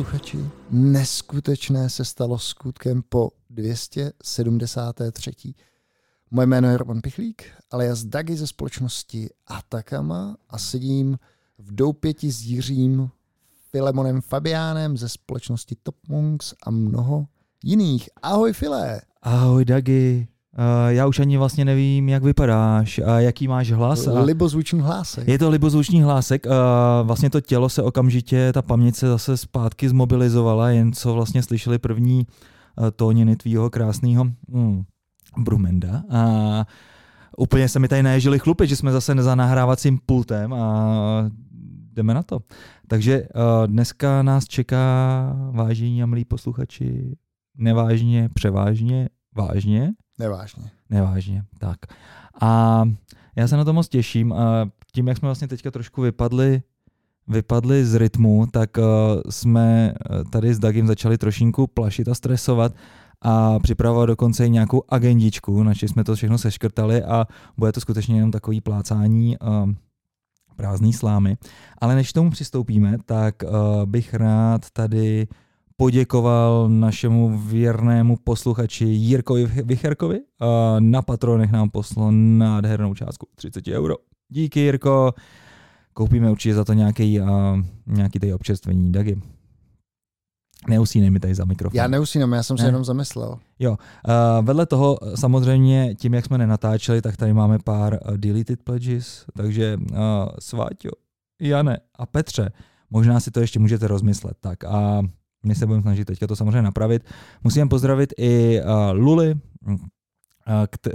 posluchači, neskutečné se stalo skutkem po 273. Moje jméno je Roman Pichlík, ale já z Dagi ze společnosti Atakama a sedím v doupěti s Jiřím Filemonem Fabiánem ze společnosti Top Monks a mnoho jiných. Ahoj File! Ahoj Dagi. Uh, já už ani vlastně nevím, jak vypadáš a jaký máš hlas. A Libozvučný hlásek. je to libozvučný hlásek. Uh, vlastně to tělo se okamžitě, ta paměť se zase zpátky zmobilizovala, jen co vlastně slyšeli první uh, tóniny tvýho krásného mm, Brumenda. A úplně se mi tady naježili chlupy, že jsme zase za nahrávacím pultem a jdeme na to. Takže uh, dneska nás čeká, vážení a milí posluchači, nevážně, převážně, vážně, Nevážně. Nevážně, tak. A já se na to moc těším. A tím, jak jsme vlastně teďka trošku vypadli, vypadli z rytmu, tak uh, jsme eh, tady s Dagim začali trošinku plašit a stresovat a připravovat dokonce i nějakou agendičku, na jsme to všechno seškrtali a bude to skutečně jenom takový plácání uh, prázdný slámy. Ale než k tomu přistoupíme, tak bych rád tady poděkoval našemu věrnému posluchači Jirkovi Vicherkovi. Na patronech nám poslal nádhernou částku 30 euro. Díky Jirko. Koupíme určitě za to nějaký, uh, nějaký tady občerstvení. Dagi. Neusínej mi tady za mikrofon. Já neusínám, já jsem se Ne. jenom zamyslel. Jo, uh, vedle toho samozřejmě tím, jak jsme nenatáčeli, tak tady máme pár uh, deleted pledges, takže uh, Sváťo, Jane a Petře, možná si to ještě můžete rozmyslet. Tak a my se budeme snažit teďka to samozřejmě napravit. Musím pozdravit i uh, Luli uh,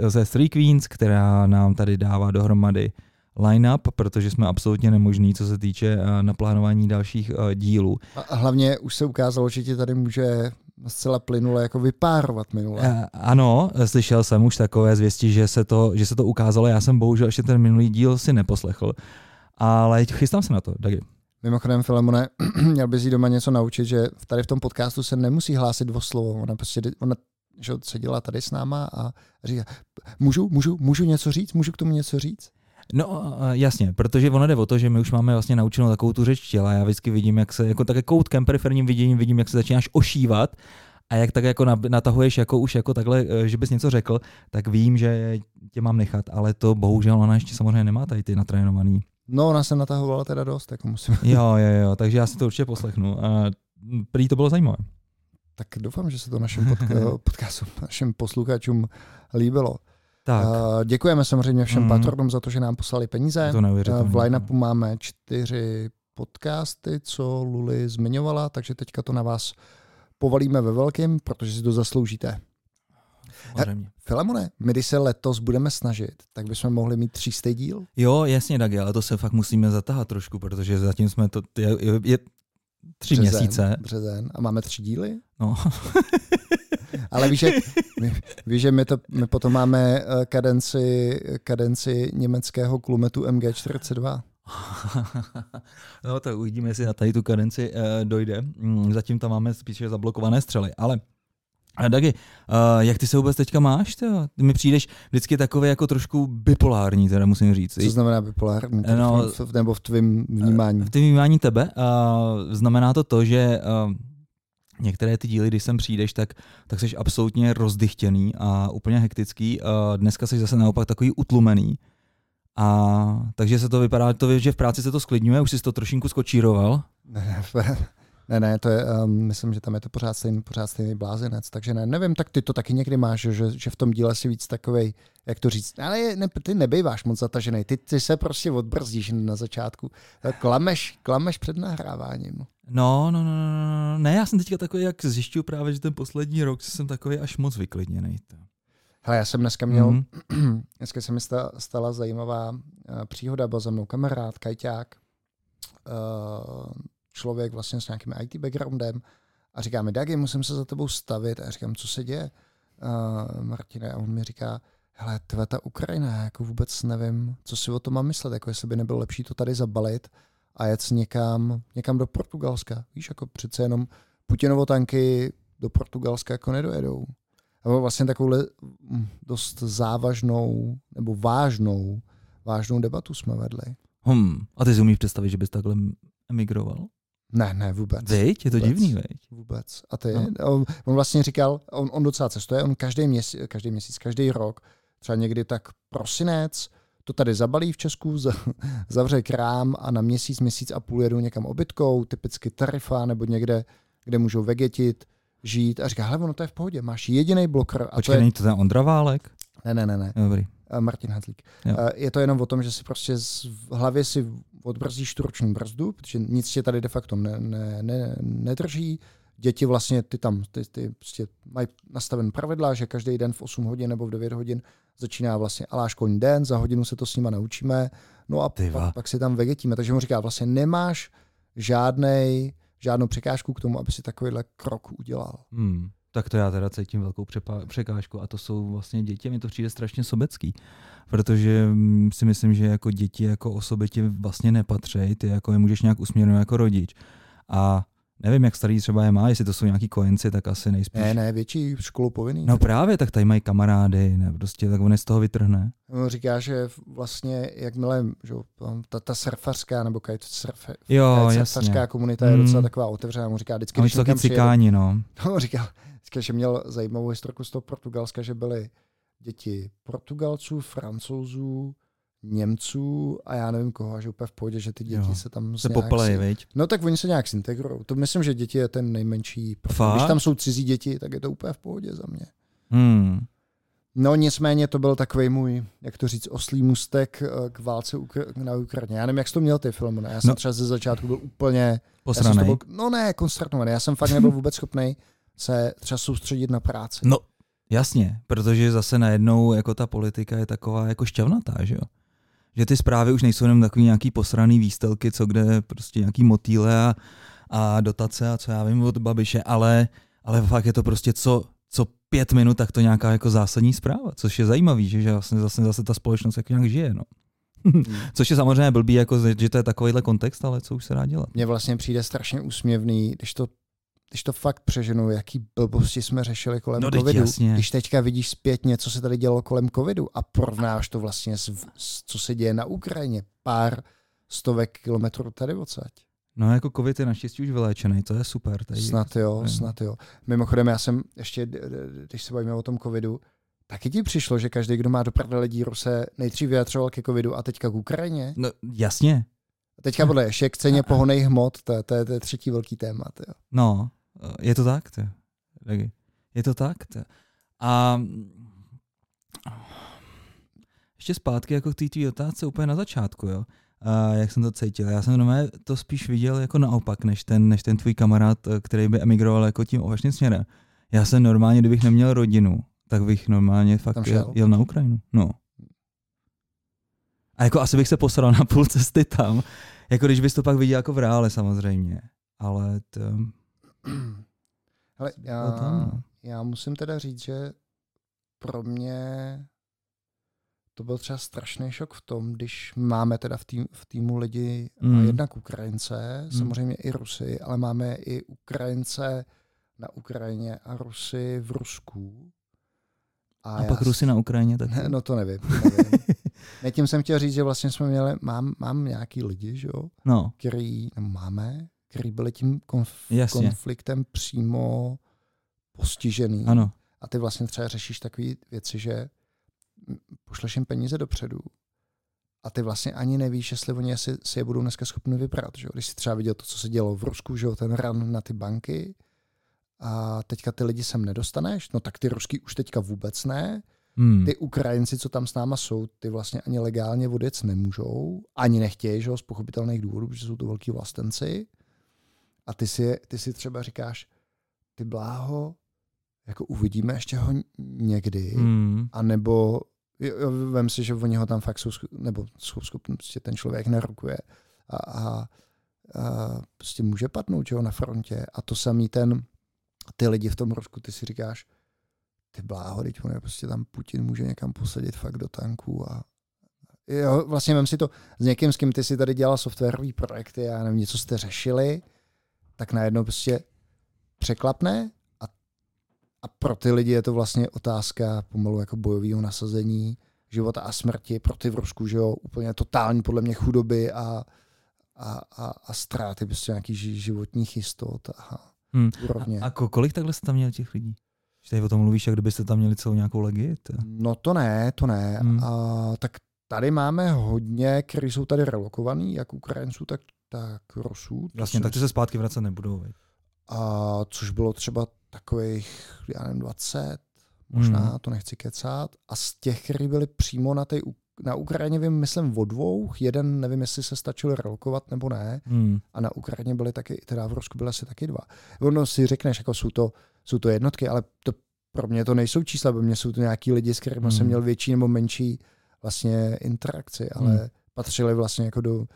ze Three Queens, která nám tady dává dohromady line-up, protože jsme absolutně nemožní, co se týče uh, naplánování dalších uh, dílů. A hlavně už se ukázalo, že ti tady může zcela plynule jako vypárovat minule. Eh, Ano, slyšel jsem už takové zvěsti, že se, to, že se to ukázalo. Já jsem bohužel ještě ten minulý díl si neposlechl, ale chystám se na to. Dagi. Mimochodem, Filemone, měl bys jí doma něco naučit, že tady v tom podcastu se nemusí hlásit o slovo. Ona prostě, ona že seděla tady s náma a říká, můžu, můžu, můžu něco říct, můžu k tomu něco říct? No jasně, protože ono jde o to, že my už máme vlastně naučenou takovou tu řeč těla. Já vždycky vidím, jak se, jako také koutkem periferním viděním vidím, jak se začínáš ošívat a jak tak jako natahuješ jako už jako takhle, eh, že bys něco řekl, tak vím, že tě mám nechat, ale to bohužel ona ještě samozřejmě nemá tady ty natrénovaný. No, ona se natahovala teda dost, jako musím. Jo, jo, jo, takže já si to určitě poslechnu. A prý to bylo zajímavé. Tak doufám, že se to našim podca- podcastu, našim posluchačům líbilo. Tak, Uh, děkujeme samozřejmě všem Mm. patronům za to, že nám poslali peníze. to neuvěřitelné. v line-upu máme čtyři podcasty, co Luli zmiňovala, takže teďka to na vás povalíme ve velkým, protože si to zasloužíte. Samozřejmě. Filemone, my když se letos budeme snažit, tak bychom mohli mít třístý díl. Jo, jasně, Dagi, ale to se fakt musíme zatáhat trošku, protože zatím jsme to, je, je, je tři Březen, měsíce. Březen. A máme tři díly. No. Ale víš, že, ví- víš, že my, to, my potom máme eh, kadenci, kadenci německého klumetu MG42. no tak uvidíme, jestli na tady tu kadenci uh, dojde. Mm, Zatím tam máme spíše zablokované střely, ale a Dagi, uh, jak ty se vůbec teďka máš? Tyjo? Ty mi přijdeš vždycky takový jako trošku bipolární, teda musím říct. Co znamená bipolární? No, v, nebo v tvém vnímání? V tom vnímání tebe uh, znamená to to, že uh, některé ty díly, když sem přijdeš, tak, tak jsi absolutně rozdychtěný a úplně hektický. Uh, dneska jsi zase naopak takový utlumený. A takže se to vypadá, to, že v práci se to sklidňuje, už jsi to trošinku skočíroval. Ne, ne, ne, ne, to je, um, myslím, že tam je to pořád stejný, pořád stejný blázinec, takže ne, nevím, tak ty to taky někdy máš, že, že v tom díle si víc takovej, jak to říct, ale ne, ty nebejváš moc zatažený, ty, ty se prostě odbrzdíš na začátku, klameš, klameš před nahráváním. No, no, no, no, no, ne, já jsem teďka takový, jak zjišťuju právě, že ten poslední rok jsem takový až moc vyklidněný. Hele, já jsem dneska měl, Mhm. dneska se mi sta- stala zajímavá uh, příhoda, byl za mnou kamarád, kajťák, uh, člověk vlastně s nějakým IT backgroundem a říká mi, Dagi, musím se za tebou stavit. A já říkám, co se děje, uh, Martine? A on mi říká, hele, tvé ta Ukrajina, jako vůbec nevím, co si o tom mám myslet, jako jestli by nebylo lepší to tady zabalit a jet někam, někam do Portugalska. Víš, jako přece jenom Putinovo tanky do Portugalska jako nedojedou. A vlastně takovouhle mm, dost závažnou nebo vážnou, vážnou debatu jsme vedli. Hmm. A ty si umíš představit, že bys takhle emigroval? Ne, ne, vůbec. Viď? Je to Vůbec. divný, viď? Vůbec. A ty, No. on, on vlastně říkal, on, on docela cestuje, on každý měsíc, každý měsíc, každý rok, třeba někdy tak prosinec, to tady zabalí v Česku, za- zavře krám a na měsíc, měsíc a půl jedou někam obytkou, typicky Tarifa nebo někde, kde můžou vegetit, žít a říká, hele, ono to je v pohodě, máš jediný blokr a Počkej, to je... není to ten Ondra Válek? Ne, ne, ne, ne. Dobrý. Eh, Martin Hadlík. Jo. Eh, Je to jenom o tom, že si prostě z- v hlavě si odbrzdíš tu roční brzdu, protože nic tě tady de facto ne, ne, ne, nedrží. Děti vlastně, ty tam ty, ty prostě mají nastaven pravidla, že každý den v 8 hodin nebo v 9 hodin začíná vlastně alá školní den, za hodinu se to s nima naučíme, no a pak, pak si tam vegetíme. Takže mu říká, vlastně nemáš žádnej, žádnou překážku k tomu, aby si takovýhle krok udělal. Hmm. Tak to já teda cítím velkou přepa- překážku a to jsou vlastně děti. Mně to přijde strašně sobecký, protože mm, si myslím, že jako děti jako osoby ti vlastně nepatří, ty jako je můžeš nějak usměrňovat jako rodič. A nevím, jak starý třeba je má, jestli to jsou nějaký kojenci, tak asi nejspíš. Ne, ne, větší školu povinný. No právě, tak tady mají kamarády, ne, prostě tak on je z toho vytrhne. On říká, že vlastně jakmile že ta, ta surfařská nebo kite surfe, Jo, surfařská jasně. komunita je Mm. docela taková otevřená. On říká vždycky, když taky cikáni, no. on říkal, vždycky, že měl zajímavou historku z toho Portugalska, že byly děti Portugalců, Francouzů, Němců a já nevím koho, a že úplně v pohodě, že ty děti Jo. se tam Se si- viď? No tak oni se nějak zintegrují. To myslím, že děti je ten nejmenší. Fakt? Když tam jsou cizí děti, tak je to úplně v pohodě za mě. Hmm. No nicméně to byl takový můj, jak to říct, oslý mustek eh, k válce Ukra- na Ukrajině. Já nevím, jak jsi to měl ty filmy. Ne? Já jsem No. třeba ze začátku byl úplně... Posranej. byl, no ne, konsternovaný. Já jsem fakt nebyl vůbec schopný se třeba soustředit na práci. No, jasně, protože zase najednou jako ta politika je taková jako šťavnatá, že jo? Že ty zprávy už nejsou jenom takový nějaký posraný výstelky, co kde prostě nějaký motýle a, a dotace a co já vím od Babiše, ale, ale fakt je to prostě co, co pět minut, tak to nějaká jako zásadní zpráva, což je zajímavý, že, že vlastně zase, zase ta společnost jako nějak žije, no. Což je samozřejmě blbý, jako, že to je takovýhle kontext, ale co už se dá dělat. Mně vlastně přijde strašně úsměvný, když to, když to fakt přeženu, jaký blbosti jsme řešili kolem No, covidu. jasně. Když teďka vidíš zpětně, co se tady dělo kolem covidu a porovnáš to vlastně s, s co se děje na Ukrajině. Pár stovek kilometrů tady odsaď. No jako covid je naštěstí už vyléčený, to je super. Tady, Snad jo, Nevím. snad jo. Mimochodem, já jsem ještě, když se bavíme o tom covidu, taky ti přišlo, že každý, kdo má do prdele díru, se nejdřív vyjadřoval ke covidu a teďka k Ukrajině? No, jasně, A teďka podle ještě k ceně pohonej hmot, to, je- to, je- to je třetí velký téma. Jo. No, je to tak, to. Je to tak, to. A ještě zpátky jako k té tvý otázce úplně na začátku, jo. A jak jsem to cítil. Já jsem normálně to spíš viděl jako naopak, než ten, než ten tvůj kamarád, který by emigroval jako tím opačným směrem. Já jsem normálně, kdybych neměl rodinu, tak bych normálně fakt jel, jel na Ukrajinu. No. A jako asi bych se posral na půl cesty tam, jako když bys to pak viděl jako v reále samozřejmě. Ale to, Ale já, tam, no. já musím teda říct, že pro mě to byl třeba strašný šok v tom, když máme teda v, tým, v týmu lidi Mm. jednak Ukrajince, Mm. samozřejmě i Rusy, ale máme i Ukrajince na Ukrajině a Rusy v Rusku. A, já pak Rusy na Ukrajině taky. Ne, no to nevím. nevím. ne, tím jsem chtěl říct, že vlastně jsme měli, mám, mám nějaký lidi, že jo, No, který, nebo máme, který byli tím konf, Jasně. konfliktem přímo postižený. ano. A ty vlastně třeba řešíš takové věci, že pošleš jim peníze dopředu a ty vlastně ani nevíš, jestli oni si, si je budou dneska schopni vybrat. Že? Když jsi třeba viděl to, co se dělo v Rusku, že ten ran na ty banky a teďka ty lidi sem nedostaneš, no tak ty ruský už teďka vůbec ne. Hmm. Ty Ukrajinci, co tam s náma jsou, ty vlastně ani legálně odjet nemůžou, ani nechtějí, že jo, z pochopitelných důvodů, protože jsou to velký vlastenci. A ty si, ty si třeba říkáš, ty bláho, jako uvidíme ještě ho někdy, Hmm. a nebo jo, vem si, že oni ho tam fakt jsou, nebo jsou schopni, prostě ten člověk nerukuje a, a, a prostě může padnout, že jo, na frontě. A to samý ten, ty lidi v tom Rusku, ty si říkáš, ty bláho, teď on je prostě tam Putin může někam posadit fakt do tanku a jo, vlastně vem si to s někým, s kým ty si tady dělal softwarový projekty, já nevím, něco jste řešili, tak najednou prostě překlapne a, a pro ty lidi je to vlastně otázka pomalu jako bojového nasazení života a smrti pro ty v Rusku, že jo, úplně totální podle mě chudoby a, a, a, a ztráty prostě nějakých životních jistot a Hmm. úrovně. A, a kolik takhle jste tam měli těch lidí? Že tady o tom mluvíš, jak kdybyste tam měli celou nějakou legii? No to ne, to ne. Hmm. A, tak tady máme hodně, kteří jsou tady relokovaní, jak Ukrajinců, tak, tak Rusů. Vlastně, tak ty se zpátky vracet nebudou. Veď. A což bylo třeba takových, já nevím, 20, možná, Mhm. to nechci kecat. A z těch, kteří byli přímo na, té, na Ukrajině, vím, myslím o dvou, jeden, nevím, jestli se stačil relokovat nebo ne, Hmm. a na Ukrajině byly taky, teda v Rusku byly asi taky dva. Ono si řekneš, jako jsou to, jsou to jednotky, ale to, pro mě to nejsou čísla, pro mě jsou to nějaký lidi, s kterými Hmm. jsem měl větší nebo menší vlastně interakci, ale Hmm. patřili vlastně jako do,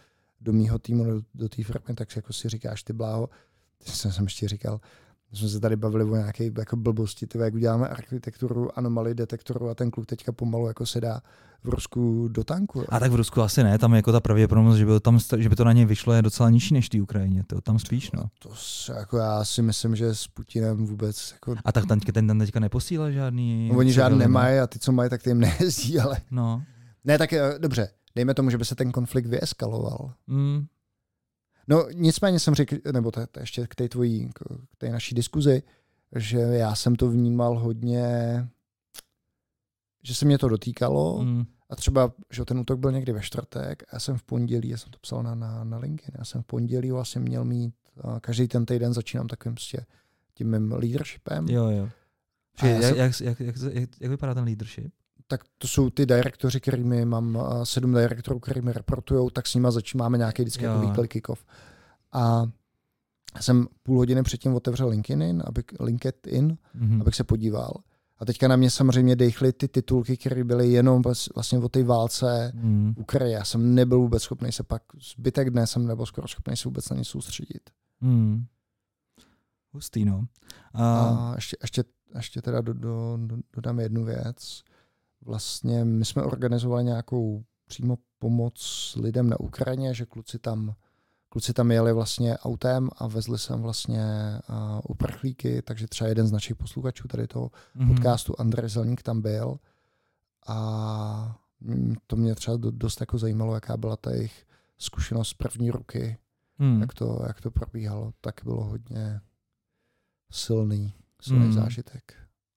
do mýho týmu, do, do té firmy, tak jako si říkáš, ty bláho, ty jsem, jsem ještě říkal, my jsme se tady bavili o nějaké jako blbosti, ty, jak uděláme architekturu anomaly detektoru a ten kluk teďka pomalu jako se dá v Rusku do tanku. A tak v Rusku asi ne, tam jako ta pravděpodobnost, že by, tam, že by to na něj vyšlo, je docela nižší než v Ukrajině. To tam spíš, no. To se, jako já si myslím, že s Putinem vůbec jako A tak ten, ten, ten teďka neposílá žádný... No, oni žádný nemají a ty, co mají, tak ty jim nejezdí, ale... No. Ne, tak eh, dobře, dejme tomu, že by se ten konflikt vyeskaloval. Mm. No nicméně jsem řekl, nebo to, to ještě k té tvojí, k té naší diskuzi, že já jsem to vnímal hodně, že se mě to dotýkalo Mm. a třeba, že ten útok byl někdy ve čtvrtek a já jsem v pondělí, já jsem to psal na, na, na LinkedIn, já jsem v pondělí vlastně měl mít, každý ten týden začínám takovým prostě tím mým leadershipem. Jo, jo. Jak, jsem- jak, jak, jak, jak, jak, vypadá ten leadership? Tak to jsou ty direktoři, kterými mám uh, sedm direktorů, kterými reportujou, tak s nimi zač- máme nějaký vždycky jako weekly kick-off. A jsem půl hodiny předtím otevřel LinkedIn, aby, LinkedIn, Mm-hmm. abych se podíval. A teďka na mě samozřejmě dechly ty titulky, které byly jenom vlas- vlastně o té válce Mm. Ukraji. Já jsem nebyl vůbec schopný se pak, zbytek dne jsem nebyl skoro schopný se vůbec na ně soustředit. Mm. Hustý, no. A, A ještě, ještě, ještě teda do, do, do, dodám jednu věc. Vlastně my jsme organizovali nějakou přímo pomoc lidem na Ukrajině, že kluci tam, kluci tam jeli vlastně autem a vezli sem vlastně uh, uprchlíky, takže třeba jeden z našich posluchačů tady toho mhm. podcastu, Andrej Zelník, tam byl a mm, to mě třeba do- dost jako zajímalo, jaká byla ta jejich zkušenost z první ruky, Mm. jak to, jak to probíhalo, tak bylo hodně silný, silný Mm. zážitek.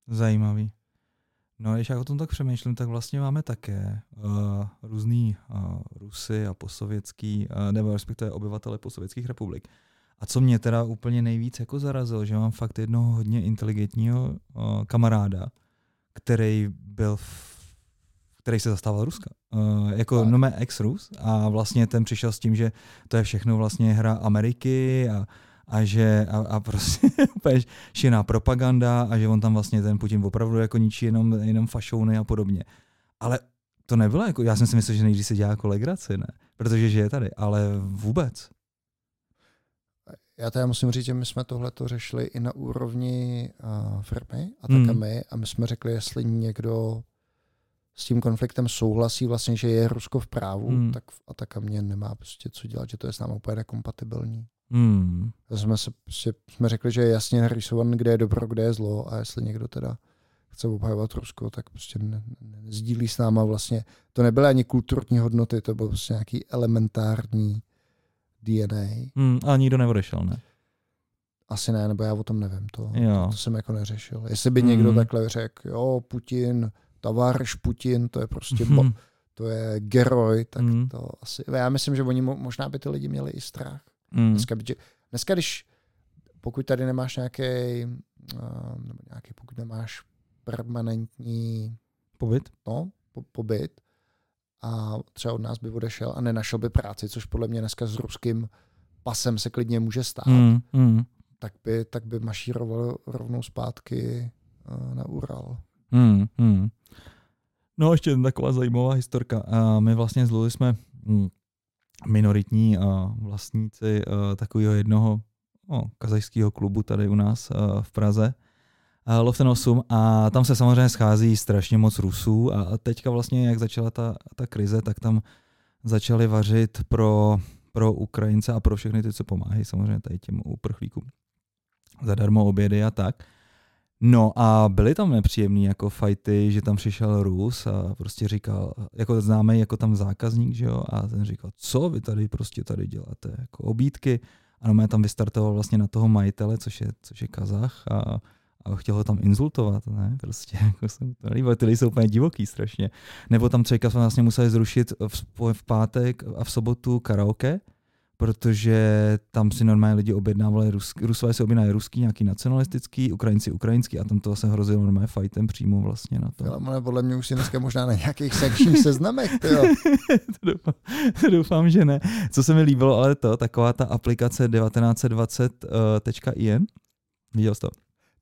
Zajímavý. No, když já o tom tak přemýšlím, tak vlastně máme také uh, různý uh, Rusy a posovětský, uh, nebo respektive obyvatele posovětských republik. A co mě teda úplně nejvíc jako zarazilo, že mám fakt jednoho hodně inteligentního uh, kamaráda, který byl v, který se zastával Ruska. Uh, jako no mé ex-Rus a vlastně ten přišel s tím, že to je všechno vlastně hra Ameriky a, a že a, a prostě šílená propaganda a že on tam vlastně ten Putin opravdu jako ničí jenom, jenom fašouny a podobně. Ale to nebylo jako, já jsem si myslel, že nejdřív se dělá jako legraci, ne? Protože žije tady, ale vůbec. Já teda musím říct, že my jsme tohle to řešili i na úrovni uh, firmy a tak Mm. a my a my jsme řekli, jestli někdo s tím konfliktem souhlasí vlastně, že je Rusko v právu, Mm. tak v Atakamě nemá prostě co dělat, že to je s námi úplně nekompatibilní. Hmm. A jsme, se, prostě, jsme řekli, že je jasně narýsovan, kde je dobro, kde je zlo a jestli někdo teda chce obhajovat Rusko, tak prostě ne, ne, nezdílí s náma vlastně. To nebyly ani kulturní hodnoty, to bylo prostě nějaký elementární DNA. Hmm, ale nikdo neodešel, ne? Asi ne, nebo já o tom nevím, to, Jo. to, to jsem jako neřešil. Jestli by Mm. někdo takhle řekl, jo, Putin, tovarš Putin, to je prostě, bo, Hmm. to je geroj, tak Mm. to asi, já myslím, že oni mo, možná by ty lidi měli i strach. Hmm. Dneska, by, dneska když, pokud tady nemáš nějaký, uh, nebo nějaký, pokud nemáš permanentní Pobyt? no, po, pobyt a třeba od nás by odešel a nenašel by práci, což podle mě dneska s ruským pasem se klidně může stát, Hmm. Hmm. tak, by, tak by mašíroval rovnou zpátky uh, na Ural. Hmm. Hmm. No ještě jedna taková zajímavá historka. A my vlastně s Luli jsme hm, minoritní a vlastníci uh, takového jednoho no, kazajského klubu tady u nás uh, v Praze. Loften 8 a tam se samozřejmě schází strašně moc Rusů a a teďka vlastně, jak začala ta, ta krize, tak tam začali vařit pro, pro Ukrajince a pro všechny ty, co pomáhají samozřejmě tady těm uprchlíkům zadarmo obědy a tak. No a byly tam nepříjemné jako fighty, že tam přišel Rus a prostě říkal, jako známý jako tam zákazník, že jo, a ten říkal, co vy tady prostě tady děláte, jako obídky. A no, tam vystartoval vlastně na toho majitele, což je, což je Kazach a, a chtěl ho tam insultovat, ne, prostě, jako jsem to líbilo, ty jsou úplně divoký strašně. Nebo tam třeba vlastně museli zrušit v, v pátek a v sobotu karaoke, protože tam si normálně lidi objednávali, Rus, Rusové si objednávali ruský, nějaký nacionalistický, Ukrajinci ukrajinský a tam to se hrozilo normálně fightem přímo vlastně na to. Ale podle mě už si dneska možná na nějakých sankčních seznamech, to doufám, doufám, že ne. Co se mi líbilo, ale to, taková ta aplikace 1920.in, uh, viděl jsi to?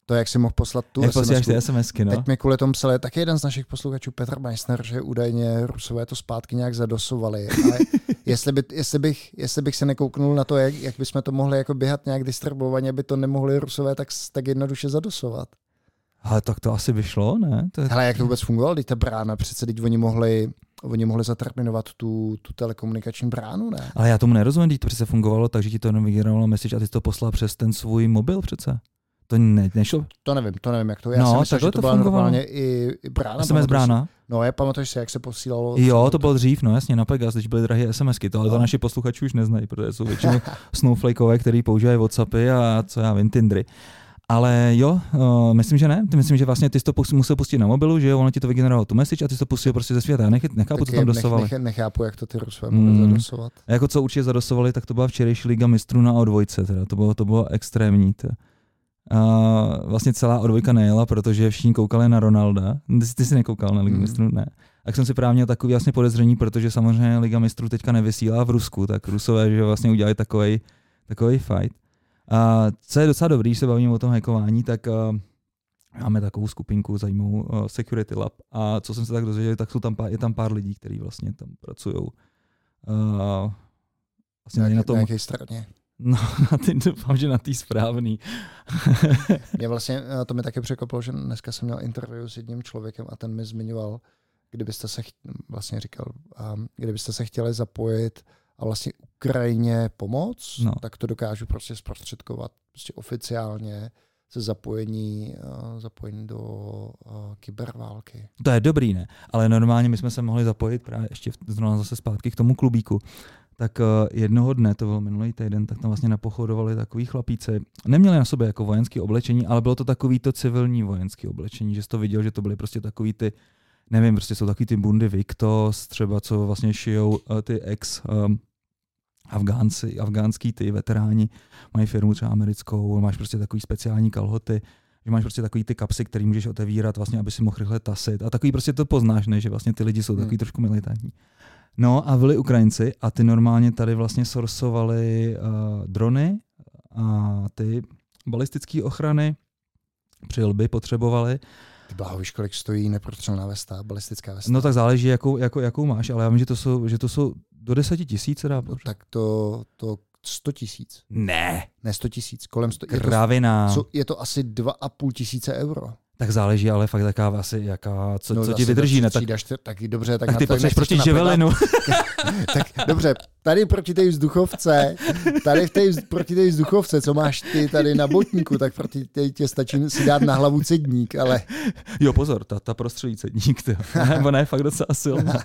To, jak si mohl poslat tu jak SMS. ty SMSky, no. Teď mi kvůli tomu psal taky jeden z našich posluchačů, Petr Meissner, že údajně Rusové to zpátky nějak zadosovali. Ale jestli, by, jestli, bych, jestli bych se nekouknul na to, jak, jak bychom to mohli jako běhat nějak distribuovaně, aby to nemohli Rusové tak, tak jednoduše zadosovat. Ale tak to asi vyšlo, ne? To je... Hele, jak to vůbec fungovalo, když ta brána, přece teď oni mohli, oni mohli zaterminovat tu, tu telekomunikační bránu, ne? Ale já tomu nerozumím, když to přece fungovalo tak, že ti to jenom vygenerovalo message a ty to poslal přes ten svůj mobil přece. To ne, nešlo? To nevím, to nevím, jak to. Já no, jsem myslel, že to, to byla fungovalo. normálně i, i brána. SMS brána? No, já pamatuješ si, jak se posílalo. Jo, to bylo dřív, no jasně, na Pegas, když byly drahé SMSky, to ale no. to naši posluchači už neznají, protože jsou většinou snowflakeové, který používají Whatsappy a co já vím, Tindry. Ale jo, uh, myslím, že ne. Ty myslím, že vlastně ty jsi to musel pustit na mobilu, že jo, ono ti to vygenerovalo tu message a ty jsi to pustil prostě ze světa. Já nech, nechápu, co tam dosovali. Nech, nech, nechápu, jak to ty Rusové mohli mm. zadosovat. A jako co určitě zadosovali, tak to byla včerejší liga mistrů na O2, teda. To bylo, to bylo extrémní. Teda. A vlastně celá odvojka nejela, protože všichni koukali na Ronalda. Ty, ty jsi nekoukal na Ligu mm. mistrů? Ne. Tak jsem si právě měl takový vlastně podezření, protože samozřejmě Liga mistrů teďka nevysílá v Rusku, tak Rusové že vlastně udělali takový takový fight. A co je docela dobrý, když se bavíme o tom hackování, tak uh, máme takovou skupinku zajímavou uh, Security Lab a co jsem se tak dozvěděl, tak jsou tam pár, je tam pár lidí, kteří vlastně tam pracují. Uh, vlastně na, na tom, na straně? No, na ty, doufám, že na té správný. mě vlastně, to mi taky překvapilo, že dneska jsem měl interview s jedním člověkem a ten mi zmiňoval, kdybyste se, vlastně říkal, um, kdybyste se chtěli zapojit a vlastně Ukrajině pomoct, no. tak to dokážu prostě zprostředkovat prostě oficiálně se zapojení, uh, zapojení do uh, kyberválky. To je dobrý, ne? Ale normálně my jsme se mohli zapojit právě ještě zrovna zase zpátky k tomu klubíku tak eh, jednoho dne, to byl minulý týden, tak tam vlastně napochodovali takový chlapíci. Neměli na sobě jako vojenské oblečení, ale bylo to takový to civilní vojenské oblečení, že jsi to viděl, že to byly prostě takový ty, nevím, prostě jsou takový ty bundy Victos, třeba co vlastně šijou uh, ty ex um, Afgánci, afgánský ty veteráni, mají firmu třeba americkou, máš prostě takový speciální kalhoty, že máš prostě takový ty kapsy, který můžeš otevírat, vlastně, aby si mohl rychle tasit. A takový prostě to poznáš, ne? že vlastně ty lidi jsou takový hmm. trošku militantní. No a byli Ukrajinci a ty normálně tady vlastně sorsovali uh, drony a ty balistické ochrany, přilby potřebovali. Ty bláho, víš, kolik stojí neprotřelná vesta, balistická vesta? No tak záleží, jakou, jako, jakou máš, ale já vím, že to jsou, že to jsou do deseti tisíc. Dá, no, tak to, to 100 tisíc. Ne. Ne 100 tisíc, kolem 100. Kravina. Je to, je to asi 2,5 tisíce euro. Tak záleží, ale fakt taká asi, jaká, co, no, co ti vydrží. Ne? Tak, tak dobře, tak, tak ty potřebuješ proti živelinu. tak dobře, tady proti té vzduchovce, tady v té, proti té vzduchovce, co máš ty tady na botníku, tak proti té tě stačí si dát na hlavu cedník, ale... Jo, pozor, ta, ta prostředí cedník, ty. Ona je fakt docela silná.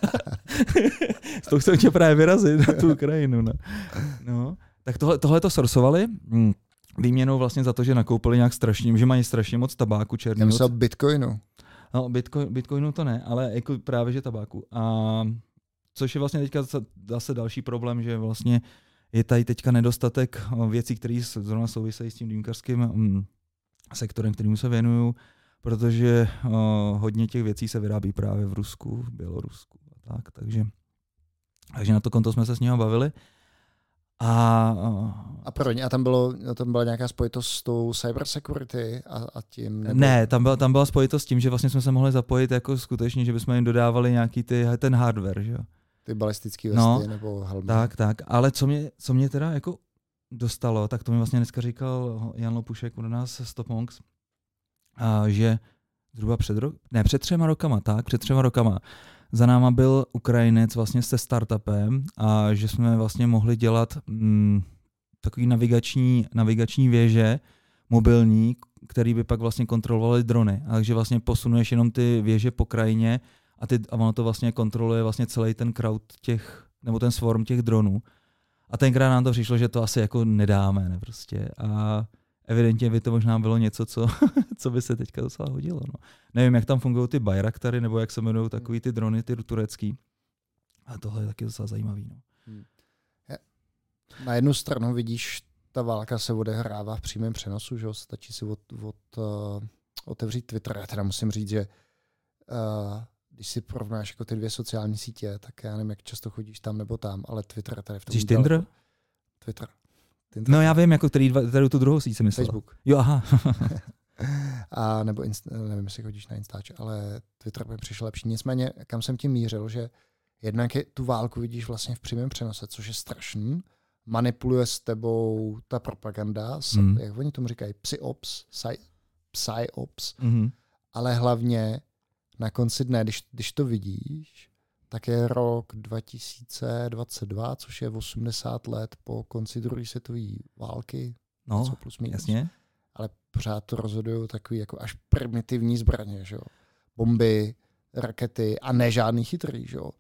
S tou tě právě vyrazit na tu Ukrajinu. No. no. Tak tohle, tohle to sorsovali. Hmm výměnou vlastně za to, že nakoupili nějak strašně, že mají strašně moc tabáku černého. Já myslel bitcoinu. No, bitcoin, bitcoinu to ne, ale jako právě, že tabáku. A což je vlastně teďka zase další problém, že vlastně je tady teďka nedostatek věcí, které zrovna souvisejí s tím dýmkařským mm, sektorem, kterým se věnuju, protože uh, hodně těch věcí se vyrábí právě v Rusku, v Bělorusku a tak, takže, takže na to konto jsme se s ním bavili. A, a, pro ně, a tam, bylo, tam byla nějaká spojitost s tou cybersecurity a, a tím? Nebo... Ne, tam byla, tam byla spojitost s tím, že vlastně jsme se mohli zapojit jako skutečně, že bychom jim dodávali nějaký ty, ten hardware, že jo. Ty balistické vesty no, nebo helmy. Tak, tak, ale co mě, co mě teda jako dostalo, tak to mi vlastně dneska říkal Jan Lopušek od nás z Top Monks, a že zhruba před rok, ne, před třema rokama, tak, před třema rokama, za náma byl Ukrajinec vlastně se startupem a že jsme vlastně mohli dělat mm, takový navigační, navigační věže mobilní, který by pak vlastně kontrolovaly drony. A takže vlastně posunuješ jenom ty věže po krajině a, ty, a ono to vlastně kontroluje vlastně celý ten crowd těch, nebo ten swarm těch dronů. A tenkrát nám to přišlo, že to asi jako nedáme, ne prostě. A evidentně by to možná bylo něco, co, co by se teďka docela hodilo. No. Nevím, jak tam fungují ty Bayraktary, nebo jak se jmenují takový ty drony, ty turecký. A tohle je taky docela zajímavý. No. Hmm. Na jednu stranu vidíš, ta válka se odehrává v přímém přenosu, že stačí si od, od, uh, otevřít Twitter. Já teda musím říct, že uh, když si porovnáš jako ty dvě sociální sítě, tak já nevím, jak často chodíš tam nebo tam, ale Twitter tady v tom. Jsi Tinder? Twitter. Tinder. No já vím, jako který, tady tu druhou síť jsem myslel. Facebook. Jo, aha. a nebo, inst, nevím, jestli chodíš na Instač, ale Twitter by přišel lepší. Nicméně, kam jsem tím mířil, že jednak je, tu válku vidíš vlastně v přímém přenose, což je strašný. Manipuluje s tebou ta propaganda, mm. jak oni tomu říkají, psyops, psy, psyops, mm. ale hlavně na konci dne, když, když to vidíš, tak je rok 2022, což je 80 let po konci druhé světové války. No, plus minus. jasně. Ale pořád to rozhodují takový jako až primitivní zbraně, že jo. Bomby, rakety a ne žádný chytrý, že jo.